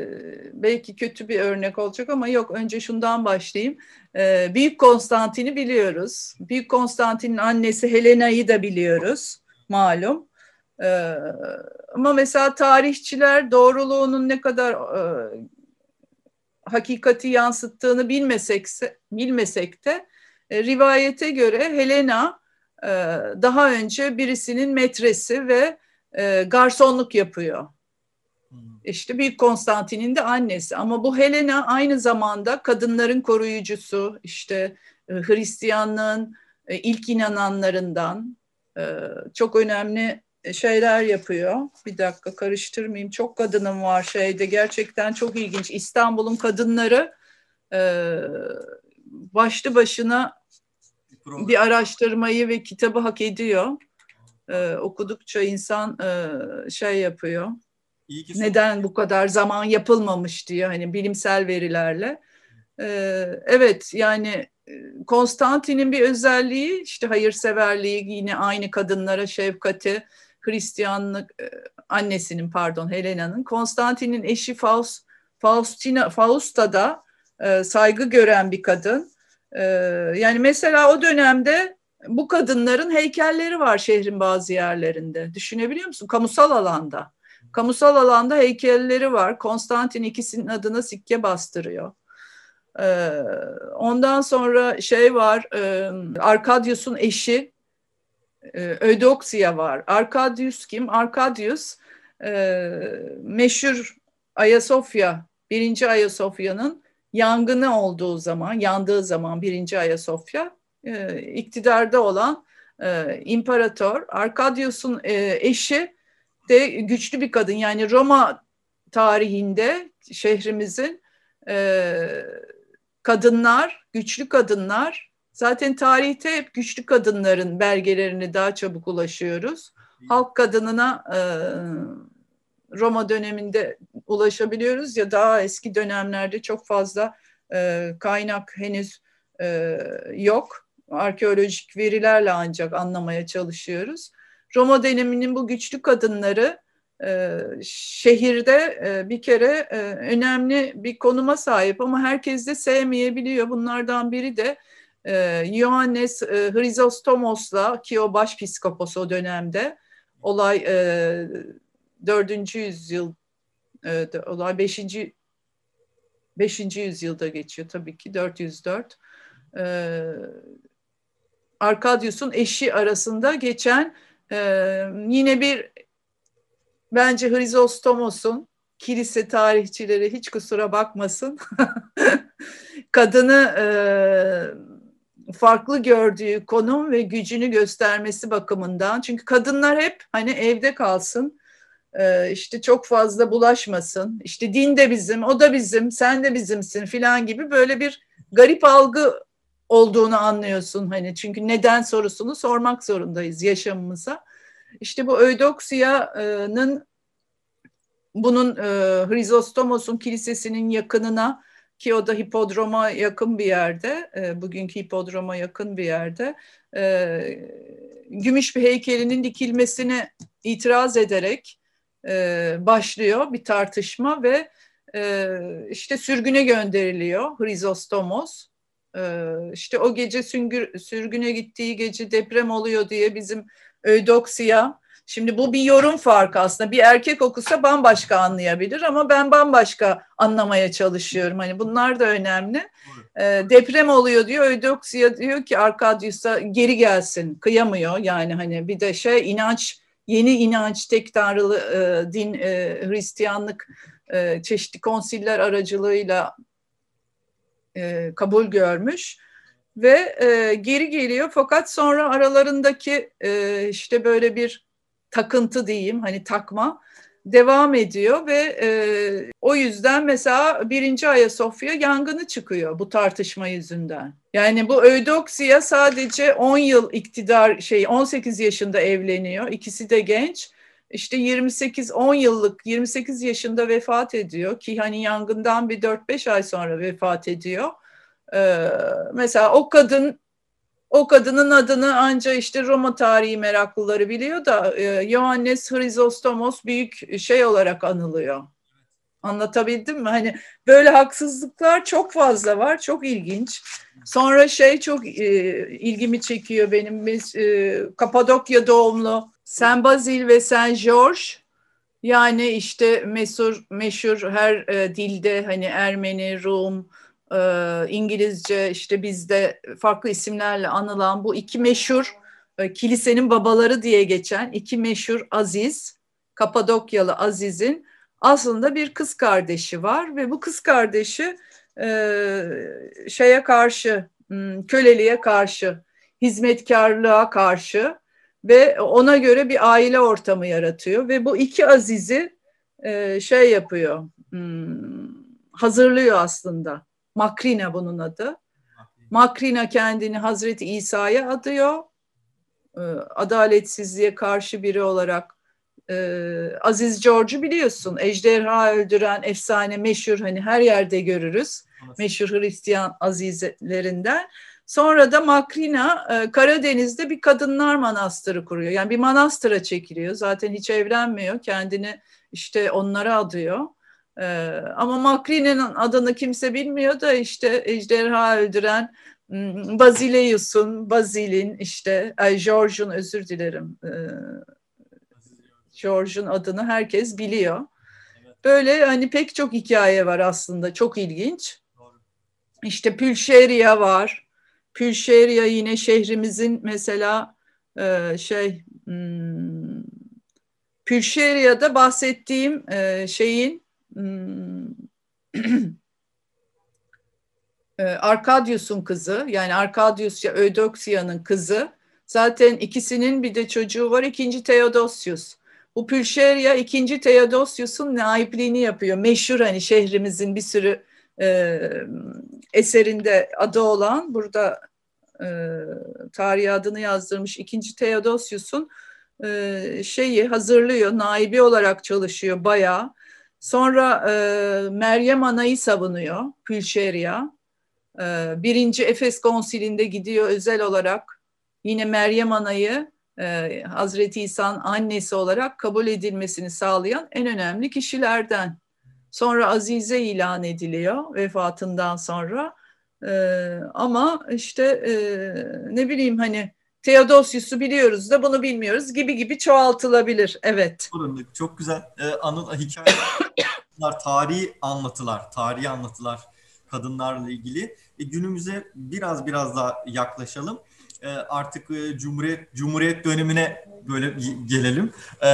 belki kötü bir örnek olacak ama yok önce şundan başlayayım. E, Büyük Konstantin'i biliyoruz. Büyük Konstantin'in annesi Helena'yı da biliyoruz malum. E, ama mesela tarihçiler doğruluğunun ne kadar e, hakikati yansıttığını bilmesek, bilmesek de e, rivayete göre Helena e, daha önce birisinin metresi ve e, garsonluk yapıyor. Hmm. İşte Büyük Konstantin'in de annesi ama bu Helena aynı zamanda kadınların koruyucusu, işte Hristiyanlığın ilk inananlarından çok önemli şeyler yapıyor. Bir dakika karıştırmayayım. Çok kadınım var şeyde. Gerçekten çok ilginç. İstanbul'un kadınları başlı başına bir araştırmayı ve kitabı hak ediyor. Ee, okudukça insan e, şey yapıyor. Neden bu kadar zaman yapılmamış diye hani bilimsel verilerle. Ee, evet yani e, Konstantin'in bir özelliği işte hayırseverliği yine aynı kadınlara şefkati, Hristiyanlık e, annesinin pardon Helena'nın Konstantin'in eşi Faust, Faustina Fausta da e, saygı gören bir kadın ee, yani mesela o dönemde bu kadınların heykelleri var şehrin bazı yerlerinde. Düşünebiliyor musun? Kamusal alanda. Kamusal alanda heykelleri var. Konstantin ikisinin adına sikke bastırıyor. Ee, ondan sonra şey var, e, Arkadius'un eşi e, var. Arkadius kim? Arkadius e, meşhur Ayasofya, birinci Ayasofya'nın yangını olduğu zaman, yandığı zaman birinci Ayasofya e, iktidarda olan e, imparator Arkadius'un e, eşi de güçlü bir kadın. Yani Roma tarihinde şehrimizin e, kadınlar, güçlü kadınlar zaten tarihte hep güçlü kadınların belgelerini daha çabuk ulaşıyoruz. Halk kadınına e, Roma döneminde ulaşabiliyoruz ya daha eski dönemlerde çok fazla e, kaynak henüz e, yok. Arkeolojik verilerle ancak anlamaya çalışıyoruz. Roma döneminin bu güçlü kadınları e, şehirde e, bir kere e, önemli bir konuma sahip ama herkes de sevmeyebiliyor. Bunlardan biri de e, Ioannes e, Hrizostomos'la ki o başpiskopos o dönemde olay e, 4. yüzyıl e, olay 5. 5. yüzyılda geçiyor tabii ki 404. E, Arkadius'un eşi arasında geçen e, yine bir bence Hrizostomos'un kilise tarihçileri hiç kusura bakmasın kadını e, farklı gördüğü konum ve gücünü göstermesi bakımından çünkü kadınlar hep hani evde kalsın işte çok fazla bulaşmasın işte din de bizim o da bizim sen de bizimsin filan gibi böyle bir garip algı olduğunu anlıyorsun hani çünkü neden sorusunu sormak zorundayız yaşamımıza. İşte bu Eudoksiya'nın bunun e, Hrizostomos'un kilisesinin yakınına ki o da hipodroma yakın bir yerde, e, bugünkü hipodroma yakın bir yerde e, gümüş bir heykelinin dikilmesine itiraz ederek e, başlıyor bir tartışma ve e, işte sürgüne gönderiliyor Hrizostomos. E, işte o gece süngür, sürgüne gittiği gece deprem oluyor diye bizim Eudoksiya Şimdi bu bir yorum farkı aslında. Bir erkek okusa bambaşka anlayabilir ama ben bambaşka anlamaya çalışıyorum. Hani bunlar da önemli. E, deprem oluyor diyor. Eudoksiya diyor ki Arkadius'a geri gelsin. Kıyamıyor yani hani bir de şey inanç yeni inanç tek tanrılı e, din e, Hristiyanlık e, çeşitli konsiller aracılığıyla e, kabul görmüş ve e, geri geliyor. Fakat sonra aralarındaki e, işte böyle bir takıntı diyeyim hani takma devam ediyor ve e, o yüzden mesela birinci Ayasofya yangını çıkıyor bu tartışma yüzünden. Yani bu Eudoksiya sadece 10 yıl iktidar şey 18 yaşında evleniyor. İkisi de genç. İşte 28 10 yıllık 28 yaşında vefat ediyor ki hani yangından bir 4-5 ay sonra vefat ediyor. Ee, mesela o kadın o kadının adını ancak işte Roma tarihi meraklıları biliyor da e, Hrizostomos büyük şey olarak anılıyor. Anlatabildim mi? Hani böyle haksızlıklar çok fazla var, çok ilginç. Sonra şey çok e, ilgimi çekiyor benim. Biz, e, Kapadokya doğumlu Saint Basil ve Saint George yani işte meşhur meşhur her e, dilde hani Ermeni, Rum, e, İngilizce işte bizde farklı isimlerle anılan bu iki meşhur e, kilisenin babaları diye geçen iki meşhur Aziz, Kapadokyalı Aziz'in aslında bir kız kardeşi var ve bu kız kardeşi e, şeye karşı, hmm, köleliğe karşı, hizmetkarlığa karşı ve ona göre bir aile ortamı yaratıyor ve bu iki Aziz'i e, şey yapıyor, hmm, hazırlıyor aslında. Makrina bunun adı. Makrina kendini Hazreti İsa'ya adıyor. Ee, adaletsizliğe karşı biri olarak e, Aziz George'u biliyorsun. Ejderha öldüren efsane meşhur hani her yerde görürüz. Meşhur Hristiyan azizlerinden. Sonra da Makrina e, Karadeniz'de bir kadınlar manastırı kuruyor. Yani bir manastıra çekiliyor. Zaten hiç evlenmiyor. Kendini işte onlara adıyor. Ee, ama Makrine'nin adını kimse bilmiyor da işte ejderha öldüren hmm, Basileus'un, Basil'in işte, ay George'un özür dilerim. Ee, George'un adını herkes biliyor. Böyle hani pek çok hikaye var aslında çok ilginç. İşte Pülşeriya var. Pülşeriya yine şehrimizin mesela e, şey hmm, Pülşeriya'da bahsettiğim e, şeyin Arkadius'un kızı yani Arkadius ya Eudoksiya'nın kızı zaten ikisinin bir de çocuğu var ikinci Theodosius. Bu Pülşerya ikinci Theodosius'un naipliğini yapıyor. Meşhur hani şehrimizin bir sürü e, eserinde adı olan burada e, tarihi adını yazdırmış ikinci Theodosius'un e, şeyi hazırlıyor. Naibi olarak çalışıyor bayağı. Sonra e, Meryem Ana'yı savunuyor Pülşerya. E, birinci Efes Konsili'nde gidiyor özel olarak yine Meryem Ana'yı e, Hazreti İsa'nın annesi olarak kabul edilmesini sağlayan en önemli kişilerden. Sonra Azize ilan ediliyor vefatından sonra. Ee, ama işte e, ne bileyim hani Theodosius'u biliyoruz da bunu bilmiyoruz gibi gibi çoğaltılabilir. Evet. Çok güzel e, anı, hikayeler, tarihi anlatılar, tarihi anlatılar kadınlarla ilgili. E, günümüze biraz biraz daha yaklaşalım. E, artık e, Cumhuriyet Cumhuriyet dönemine böyle gelelim. E,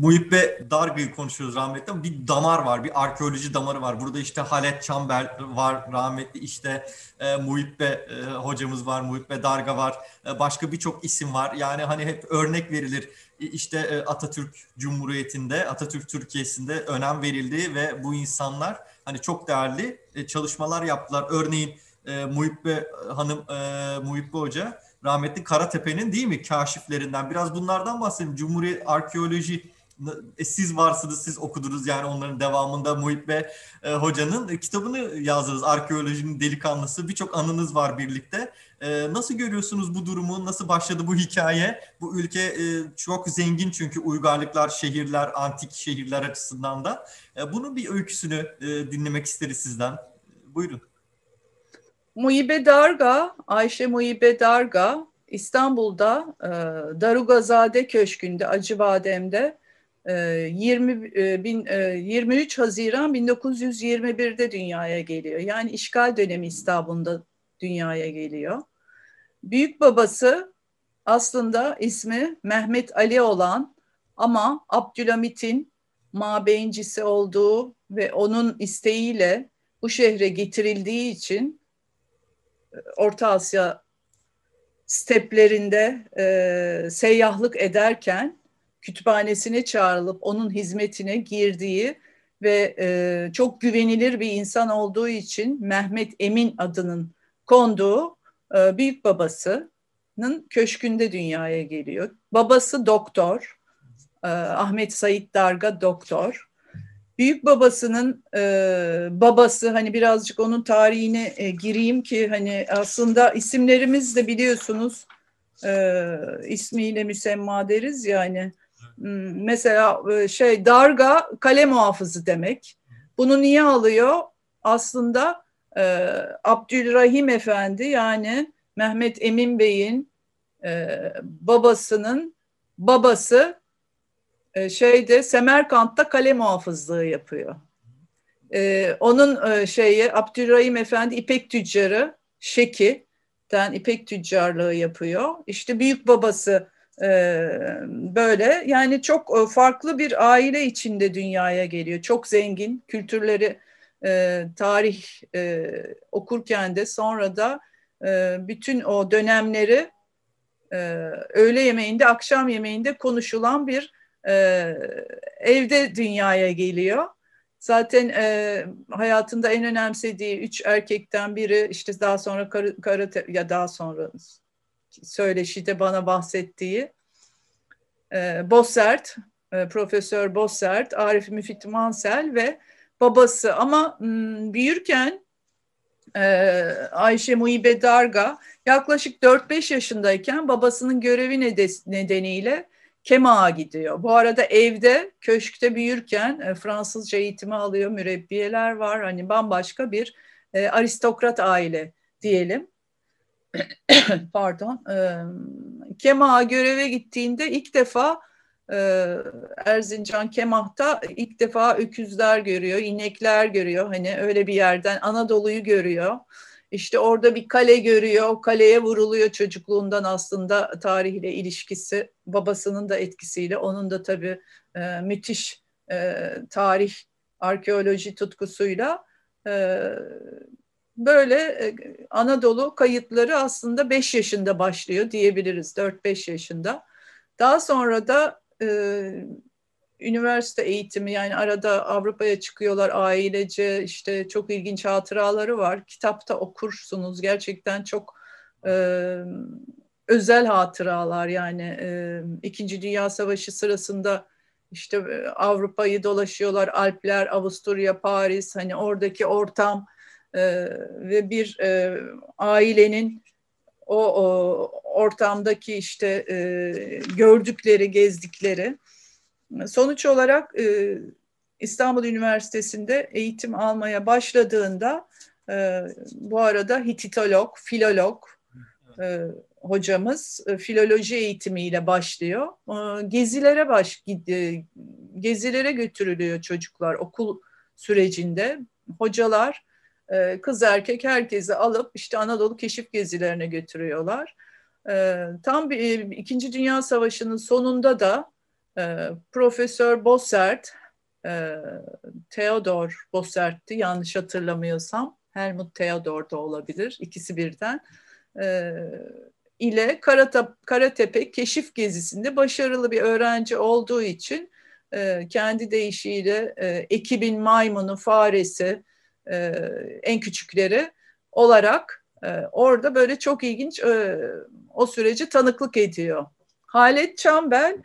Muhibbe Darga'yı konuşuyoruz rahmetli bir damar var, bir arkeoloji damarı var. Burada işte Halet Çamber var rahmetli, işte e, Muhibbe e, hocamız var, Muhibbe Darga var, e, başka birçok isim var. Yani hani hep örnek verilir. İşte e, Atatürk Cumhuriyeti'nde, Atatürk Türkiye'sinde önem verildi ve bu insanlar hani çok değerli e, çalışmalar yaptılar. Örneğin e, Muhibbe Hanım, e, Muhibbe Hoca rahmetli Karatepe'nin değil mi kaşiflerinden. Biraz bunlardan bahsedelim. Cumhuriyet Arkeoloji e, siz varsınız, siz okudunuz yani onların devamında Muhit ve e, hocanın e, kitabını yazdınız. Arkeolojinin delikanlısı. Birçok anınız var birlikte. E, nasıl görüyorsunuz bu durumu? Nasıl başladı bu hikaye? Bu ülke e, çok zengin çünkü uygarlıklar, şehirler, antik şehirler açısından da. E, bunun bir öyküsünü e, dinlemek isteriz sizden. Buyurun. Muhibe Darga, Ayşe Muhibe Darga İstanbul'da e, Darugazade Köşkü'nde, Acıbadem'de 20 ee, bin, 23 e, Haziran 1921'de dünyaya geliyor. Yani işgal dönemi İstanbul'da dünyaya geliyor. Büyük babası aslında ismi Mehmet Ali olan ama Abdülhamit'in mabeyincisi olduğu ve onun isteğiyle bu şehre getirildiği için e, Orta Asya steplerinde e, seyyahlık ederken kütüphanesine çağrılıp onun hizmetine girdiği ve e, çok güvenilir bir insan olduğu için Mehmet Emin adının konduğu e, büyük babasının köşkünde dünyaya geliyor. Babası doktor, e, Ahmet Sait Darga doktor. Büyük babasının e, babası hani birazcık onun tarihine e, gireyim ki hani aslında isimlerimiz de biliyorsunuz e, ismiyle müsemma deriz yani Hmm, mesela e, şey darga kale muhafızı demek. Bunu niye alıyor? Aslında e, Abdülrahim Efendi yani Mehmet Emin Bey'in e, babasının babası e, şeyde Semerkant'ta kale muhafızlığı yapıyor. E, onun e, şeyi Abdülrahim Efendi İpek tüccarı Şeki'den İpek tüccarlığı yapıyor. İşte büyük babası böyle yani çok e, farklı bir aile içinde dünyaya geliyor. Çok zengin kültürleri e, tarih e, okurken de sonra da bütün o dönemleri öğle yemeğinde akşam yemeğinde konuşulan bir evde dünyaya geliyor. Zaten e, hayatında en önemsediği üç erkekten biri işte daha sonra karı, karı ya daha sonra söyleşide bana bahsettiği e, Bossert, e, Profesör Bossert, Arif Müfit Mansel ve babası ama m, büyürken e, Ayşe Muhibe Darga yaklaşık 4-5 yaşındayken babasının görevi nedeniyle Kemağa gidiyor. Bu arada evde, köşkte büyürken e, Fransızca eğitimi alıyor, mürebbiyeler var. Hani bambaşka bir e, aristokrat aile diyelim. pardon e, Kemah'a göreve gittiğinde ilk defa e, Erzincan Kemah'ta ilk defa öküzler görüyor, inekler görüyor. Hani öyle bir yerden Anadolu'yu görüyor. İşte orada bir kale görüyor, o kaleye vuruluyor çocukluğundan aslında tarihle ilişkisi, babasının da etkisiyle, onun da tabii e, müthiş e, tarih, arkeoloji tutkusuyla e, böyle e, Anadolu kayıtları aslında 5 yaşında başlıyor diyebiliriz, 4-5 yaşında. Daha sonra da e, üniversite eğitimi yani arada Avrupa'ya çıkıyorlar ailece işte çok ilginç hatıraları var. Kitapta okursunuz gerçekten çok e, özel hatıralar yani e, İkinci Dünya Savaşı sırasında işte e, Avrupa'yı dolaşıyorlar Alpler, Avusturya, Paris hani oradaki ortam e, ve bir e, ailenin o, o ortamdaki işte e, gördükleri, gezdikleri. Sonuç olarak e, İstanbul Üniversitesi'nde eğitim almaya başladığında E, bu arada Hititolog, filolog e, hocamız e, filoloji eğitimiyle başlıyor. E, gezilere baş e, gezilere götürülüyor çocuklar okul sürecinde. Hocalar e, kız erkek herkesi alıp işte Anadolu keşif gezilerine götürüyorlar. E, tam bir, e, İkinci Dünya Savaşı'nın sonunda da Profesör Bossert, e, Theodor Bossert'ti yanlış hatırlamıyorsam. Helmut Theodor da olabilir. ikisi birden. E, ile Karatepe keşif gezisinde başarılı bir öğrenci olduğu için kendi deyişiyle ekibin maymunu, faresi, e, en küçükleri olarak e, orada böyle çok ilginç e, o süreci tanıklık ediyor. Halet Çambel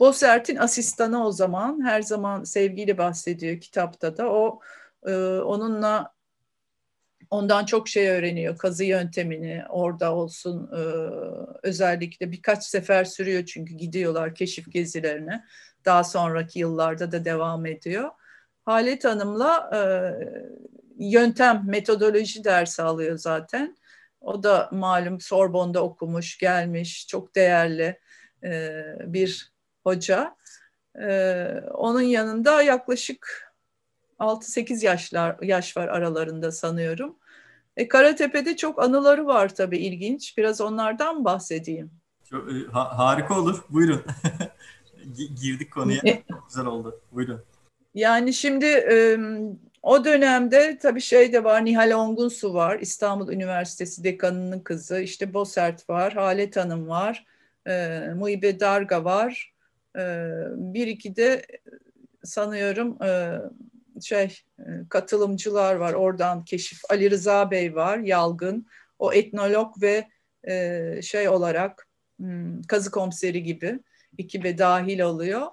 Bosert'in asistanı o zaman her zaman sevgiyle bahsediyor kitapta da o e, onunla ondan çok şey öğreniyor kazı yöntemini orada olsun e, özellikle birkaç sefer sürüyor çünkü gidiyorlar keşif gezilerine daha sonraki yıllarda da devam ediyor. Halet Hanım'la e, yöntem, metodoloji dersi alıyor zaten. O da malum Sorbon'da okumuş, gelmiş, çok değerli e, bir hoca. E, onun yanında yaklaşık 6-8 yaşlar yaş var aralarında sanıyorum. E, Karatepe'de çok anıları var tabii ilginç. Biraz onlardan bahsedeyim. Çok, e, ha, harika olur. Buyurun. Girdik konuya. E, güzel oldu. Buyurun. Yani şimdi o dönemde tabii şey de var, Nihal Ongunsu var, İstanbul Üniversitesi dekanının kızı, işte Bosert var, Halet Hanım var, e, Muibe Darga var, bir iki de sanıyorum şey katılımcılar var, oradan keşif, Ali Rıza Bey var, Yalgın, o etnolog ve şey olarak hmm, kazı komiseri gibi ekibe dahil oluyor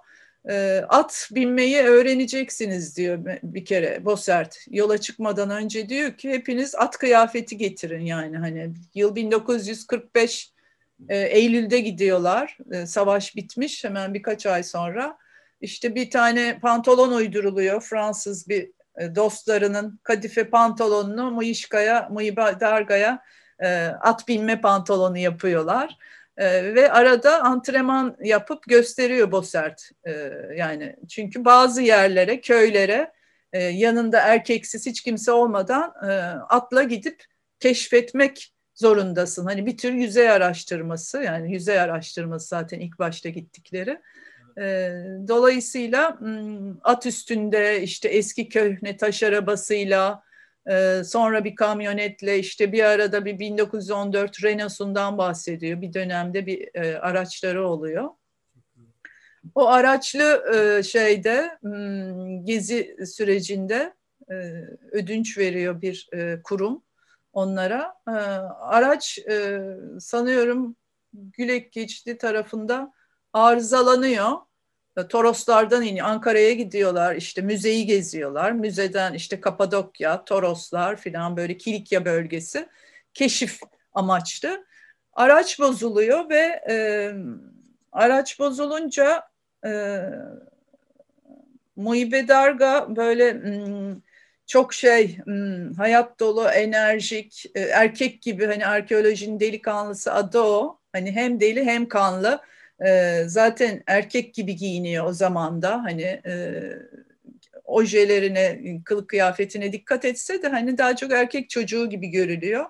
at binmeyi öğreneceksiniz diyor bir kere Bosert. Yola çıkmadan önce diyor ki hepiniz at kıyafeti getirin yani hani yıl 1945 e, Eylül'de gidiyorlar. E, savaş bitmiş hemen birkaç ay sonra. İşte bir tane pantolon uyduruluyor Fransız bir e, dostlarının kadife pantolonunu Mıyışka'ya, Mıydarga'ya e, at binme pantolonu yapıyorlar. E, ve arada antrenman yapıp gösteriyor Bosert. E, yani çünkü bazı yerlere, köylere e, yanında erkeksiz hiç kimse olmadan e, atla gidip keşfetmek zorundasın. Hani bir tür yüzey araştırması yani yüzey araştırması zaten ilk başta gittikleri. E, dolayısıyla at üstünde işte eski köhne taş arabasıyla ee, sonra bir kamyonetle işte bir arada bir 1914 Renault'sundan bahsediyor. Bir dönemde bir e, araçları oluyor. O araçlı e, şeyde hmm, gezi sürecinde e, ödünç veriyor bir kurum onlara. Araç sanıyorum Gülek Geçidi tarafında arızalanıyor Toroslardan iniyor. Ankara'ya gidiyorlar işte müzeyi geziyorlar. Müzeden işte Kapadokya, Toroslar filan böyle Kilikya bölgesi keşif amaçlı. Araç bozuluyor ve e, araç bozulunca e, Muhibe Darga böyle m, çok şey m, hayat dolu, enerjik, e, erkek gibi hani arkeolojinin delikanlısı adı o. Hani hem deli hem kanlı e, zaten erkek gibi giyiniyor o zaman da hani e, ojelerine, kılık kıyafetine dikkat etse de hani daha çok erkek çocuğu gibi görülüyor.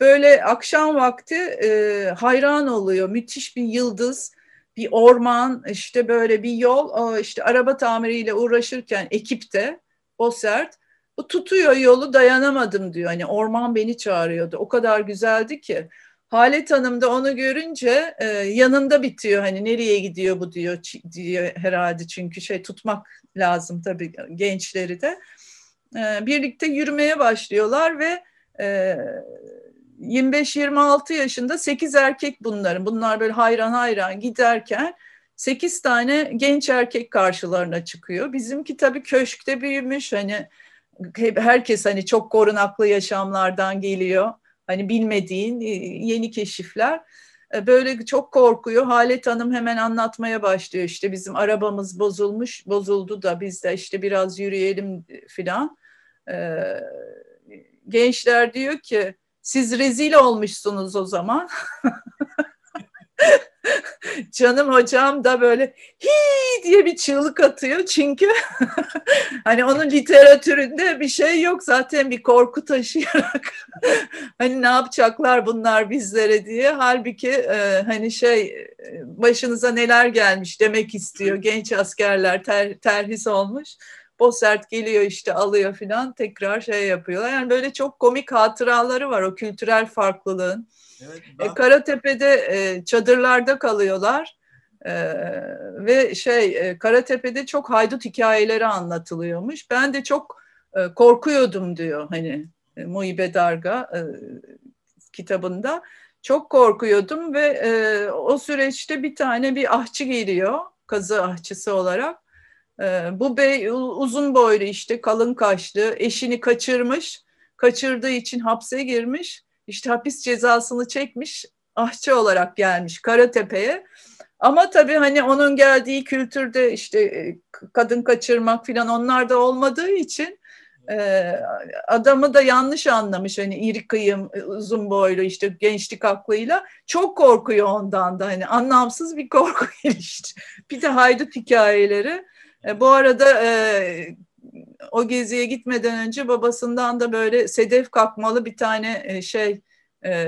Böyle akşam vakti e, hayran oluyor. Müthiş bir yıldız, bir orman, işte böyle bir yol. işte araba tamiriyle uğraşırken ekipte o sert bu tutuyor yolu dayanamadım diyor. Hani orman beni çağırıyordu. O kadar güzeldi ki. Halet Hanım da onu görünce e, yanında bitiyor hani nereye gidiyor bu diyor diyor herhalde çünkü şey tutmak lazım tabii gençleri de. E, birlikte yürümeye başlıyorlar ve e, 25-26 yaşında 8 erkek bunların. Bunlar böyle hayran hayran giderken 8 tane genç erkek karşılarına çıkıyor. Bizimki tabii köşkte büyümüş hani herkes hani çok korunaklı yaşamlardan geliyor Hani bilmediğin e, yeni keşifler. E, böyle çok korkuyor. Halet Hanım hemen anlatmaya başlıyor. İşte bizim arabamız bozulmuş, bozuldu da biz de işte biraz yürüyelim filan. Ee, gençler diyor ki siz rezil olmuşsunuz o zaman. Canım hocam da böyle hi diye bir çığlık atıyor çünkü hani onun literatüründe bir şey yok zaten bir korku taşıyarak hani ne yapacaklar bunlar bizlere diye. Halbuki e, hani şey başınıza neler gelmiş demek istiyor. Genç askerler ter, terhis olmuş Bosert geliyor işte alıyor filan tekrar şey yapıyorlar. Yani böyle çok komik hatıraları var o kültürel farklılığın. Evet, ben... e, Karatepe'de e, çadırlarda kalıyorlar. E, ve şey e, Karatepe'de çok haydut hikayeleri anlatılıyormuş. Ben de çok e, korkuyordum diyor hani e, Muhibe Darga e, kitabında. Çok korkuyordum ve e, o süreçte bir tane bir ahçı geliyor kazı ahçısı olarak ee, bu bey uzun boylu işte kalın kaşlı eşini kaçırmış. Kaçırdığı için hapse girmiş. İşte hapis cezasını çekmiş. Ahçı olarak gelmiş Karatepe'ye. Ama tabii hani onun geldiği kültürde işte e, kadın kaçırmak falan onlar da olmadığı için e, adamı da yanlış anlamış hani iri kıyım uzun boylu işte gençlik aklıyla çok korkuyor ondan da hani anlamsız bir korku işte. Bir de haydut hikayeleri e, bu arada e, o geziye gitmeden önce babasından da böyle sedef kakmalı bir tane e, şey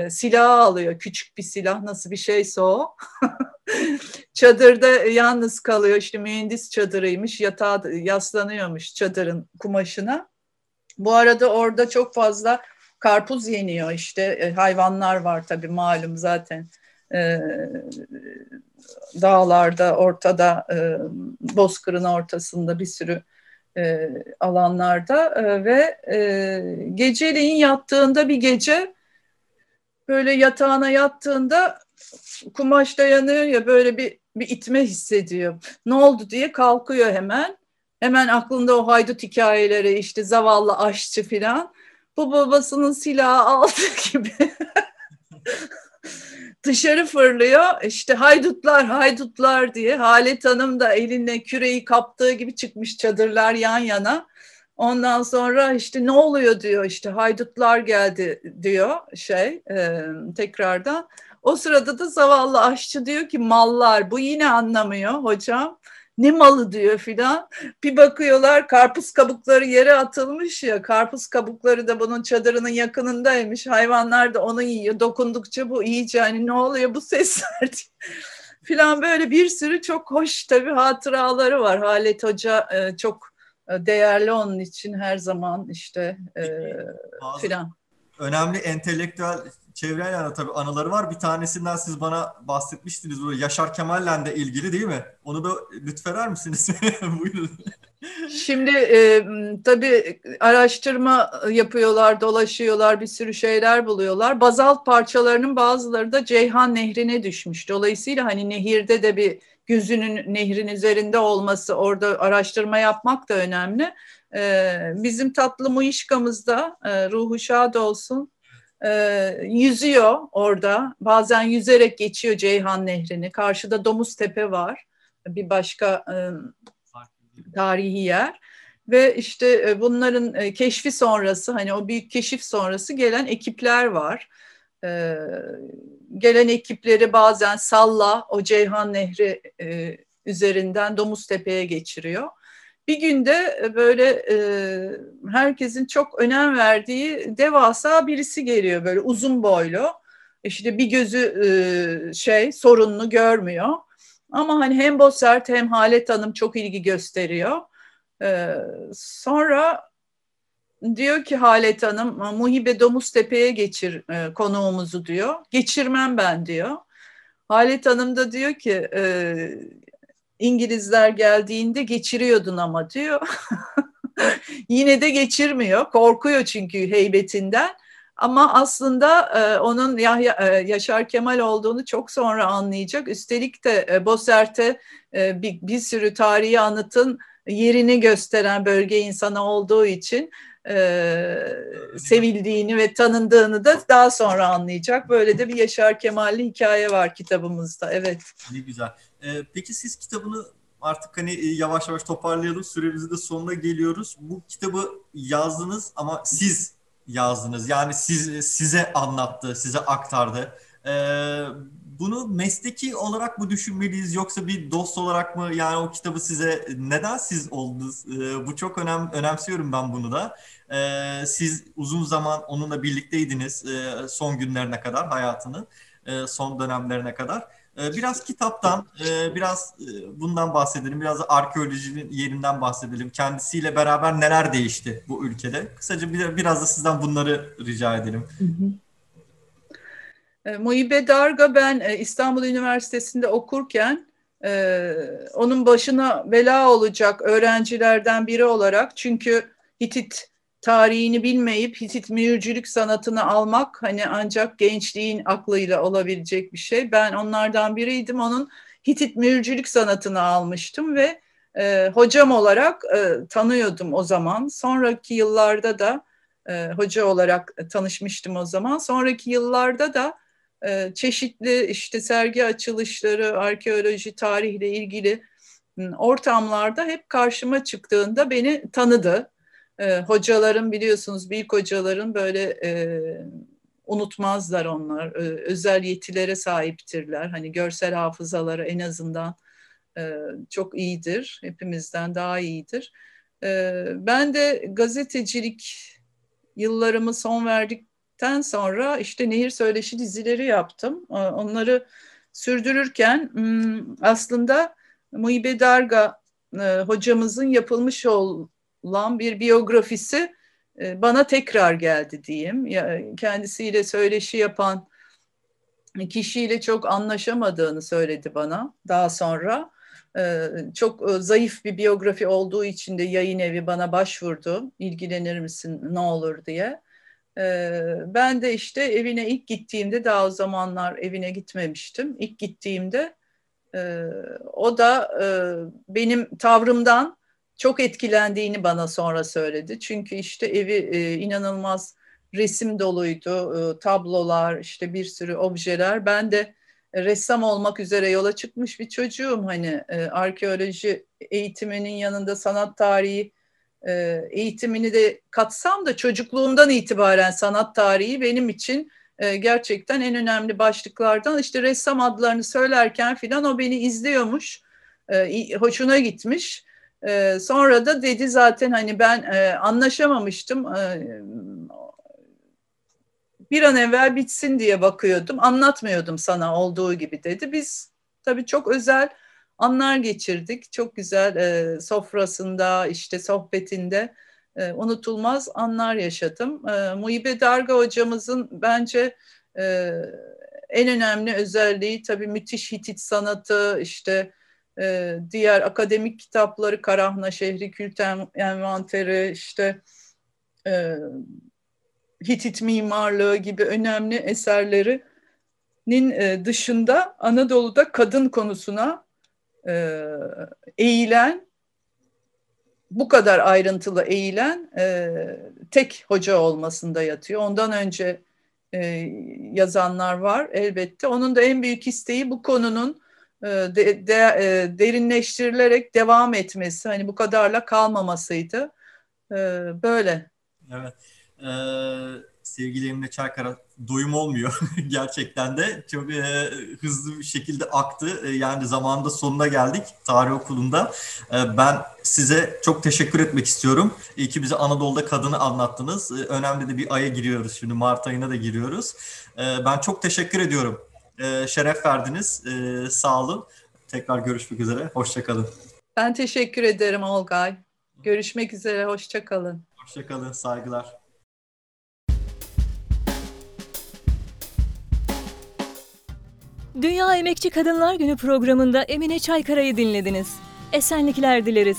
silah alıyor. Küçük bir silah nasıl bir şeyse o. Çadırda yalnız kalıyor. İşte mühendis çadırıymış. Yatağa yaslanıyormuş çadırın kumaşına. Bu arada orada çok fazla karpuz yeniyor işte. Hayvanlar var tabii malum zaten. E, dağlarda, ortada, e, bozkırın ortasında bir sürü e, alanlarda e, ve e, geceleyin yattığında bir gece böyle yatağına yattığında kumaş dayanıyor ya böyle bir, bir itme hissediyor. Ne oldu diye kalkıyor hemen. Hemen aklında o haydut hikayeleri işte zavallı aşçı filan. Bu babasının silahı aldığı gibi dışarı fırlıyor. İşte haydutlar haydutlar diye Halet Hanım da eline küreyi kaptığı gibi çıkmış çadırlar yan yana. Ondan sonra işte ne oluyor diyor işte haydutlar geldi diyor şey e, tekrardan. O sırada da zavallı aşçı diyor ki mallar bu yine anlamıyor hocam ne malı diyor filan. Bir bakıyorlar karpuz kabukları yere atılmış ya karpuz kabukları da bunun çadırının yakınındaymış. Hayvanlar da onu yiyor. Dokundukça bu iyice hani ne oluyor bu sesler filan böyle bir sürü çok hoş tabii hatıraları var. Halet Hoca e, çok e, değerli onun için her zaman işte e, filan. Önemli entelektüel çevreyle de tabii anıları var. Bir tanesinden siz bana bahsetmiştiniz. Böyle Yaşar Kemal'le de ilgili değil mi? Onu da lütfeder misiniz? Buyurun. Şimdi e, tabii araştırma yapıyorlar, dolaşıyorlar, bir sürü şeyler buluyorlar. Bazalt parçalarının bazıları da Ceyhan Nehri'ne düşmüş. Dolayısıyla hani nehirde de bir gözünün nehrin üzerinde olması, orada araştırma yapmak da önemli. E, bizim tatlı Muişka'mızda e, ruhu şad olsun e, yüzüyor orada. Bazen yüzerek geçiyor Ceyhan Nehri'ni. Karşıda Domuz Tepe var. Bir başka e, tarihi yer. Ve işte e, bunların e, keşfi sonrası hani o büyük keşif sonrası gelen ekipler var. E, gelen ekipleri bazen Salla o Ceyhan Nehri e, üzerinden Domuz Tepe'ye geçiriyor. Bir günde e, böyle e, herkesin çok önem verdiği devasa birisi geliyor böyle uzun boylu. İşte bir gözü e, şey sorunlu görmüyor. Ama hani hem Bossert hem Halet Hanım çok ilgi gösteriyor. E, sonra diyor ki Halet Hanım Muhibe Domuztepe'ye geçir e, konuğumuzu diyor. Geçirmem ben diyor. Halet Hanım da diyor ki e, İngilizler geldiğinde geçiriyordun ama diyor. Yine de geçirmiyor. Korkuyor çünkü heybetinden. Ama aslında e, onun Yahya, e, Yaşar Kemal olduğunu çok sonra anlayacak. Üstelik de e, Bosert'e e, bir, bir sürü tarihi anıtın yerini gösteren bölge insanı olduğu için e, sevildiğini ve tanındığını da daha sonra anlayacak. Böyle de bir Yaşar Kemal'li hikaye var kitabımızda. Evet. Ne güzel. Ee, peki siz kitabını artık hani e, yavaş yavaş toparlayalım. Süremizin de sonuna geliyoruz. Bu kitabı yazdınız ama siz yazdınız. Yani siz size anlattı, size aktardı. E, bunu mesleki olarak mı düşünmeliyiz yoksa bir dost olarak mı? Yani o kitabı size neden siz oldunuz? E, bu çok önem önemsiyorum ben bunu da. E, siz uzun zaman onunla birlikteydiniz e, son günlerine kadar hayatının e, son dönemlerine kadar. E, biraz kitaptan, e, biraz e, bundan bahsedelim, biraz arkeolojinin yerinden bahsedelim. Kendisiyle beraber neler değişti bu ülkede? Kısaca bir, biraz da sizden bunları rica edelim. Hı. E, Darga ben İstanbul Üniversitesi'nde okurken onun başına bela olacak öğrencilerden biri olarak çünkü Hitit tarihini bilmeyip Hitit mühürcülük sanatını almak hani ancak gençliğin aklıyla olabilecek bir şey. Ben onlardan biriydim. Onun Hitit mühürcülük sanatını almıştım ve e, hocam olarak e, tanıyordum o zaman. Sonraki yıllarda da e, hoca olarak tanışmıştım o zaman. Sonraki yıllarda da e, çeşitli işte sergi açılışları, arkeoloji, tarihle ilgili ortamlarda hep karşıma çıktığında beni tanıdı. E, hocaların biliyorsunuz büyük hocaların böyle e, unutmazlar onlar. E, özel yetilere sahiptirler. Hani görsel hafızaları en azından e, çok iyidir. Hepimizden daha iyidir. E, ben de gazetecilik yıllarımı son verdik Ten sonra işte Nehir Söyleşi dizileri yaptım. Ee, onları sürdürürken hmm, aslında Muhibe Darga e, hocamızın yapılmış olan bir biyografisi e, bana tekrar geldi diyeyim. Kendisiyle söyleşi yapan kişiyle çok anlaşamadığını söyledi bana daha sonra. Ee, çok e, zayıf bir biyografi olduğu için de yayın evi bana başvurdu. İlgilenir misin ne olur diye. Ben de işte evine ilk gittiğimde daha o zamanlar evine gitmemiştim. İlk gittiğimde e, o da e, benim tavrımdan çok etkilendiğini bana sonra söyledi. Çünkü işte evi e, inanılmaz resim doluydu, tablolar, işte bir sürü objeler. Ben de ressam olmak üzere yola çıkmış bir çocuğum. Hani arkeoloji eğitiminin yanında sanat tarihi e, eğitimini de katsam da çocukluğumdan itibaren sanat tarihi benim için e, gerçekten en önemli başlıklardan. İşte ressam adlarını söylerken filan o beni izliyormuş, e, hoşuna gitmiş. Sonra da dedi zaten hani ben anlaşamamıştım. bir an evvel bitsin diye bakıyordum. Anlatmıyordum sana olduğu gibi dedi. Biz tabii çok özel anlar geçirdik. Çok güzel e, sofrasında, işte sohbetinde e, unutulmaz anlar yaşadım. E, Muhibe Darga hocamızın bence e, en önemli özelliği tabii müthiş Hitit sanatı, işte e, diğer akademik kitapları, Karahna Şehri Kült Envanteri, işte e, Hitit mimarlığı gibi önemli eserlerinin e, dışında Anadolu'da kadın konusuna e, eğilen bu kadar ayrıntılı eğilen e, tek hoca olmasında yatıyor. Ondan önce e, yazanlar var elbette. Onun da en büyük isteği bu konunun de, de, e, derinleştirilerek devam etmesi. Hani bu kadarla kalmamasıydı. E, böyle. Evet. Ee, sevgili Çaykara doyum olmuyor gerçekten de. Çok e, hızlı bir şekilde aktı. E, yani zamanında sonuna geldik tarih okulunda. E, ben size çok teşekkür etmek istiyorum. İyi ki bize Anadolu'da kadını anlattınız. E, önemli de bir aya giriyoruz şimdi. Mart ayına da giriyoruz. E, ben çok teşekkür ediyorum. E, şeref verdiniz. E, sağ olun. Tekrar görüşmek üzere. Hoşçakalın. Ben teşekkür ederim Olgay. Görüşmek üzere. Hoşçakalın. Hoşçakalın. Saygılar. Dünya Emekçi Kadınlar Günü programında Emine Çaykara'yı dinlediniz. Esenlikler dileriz.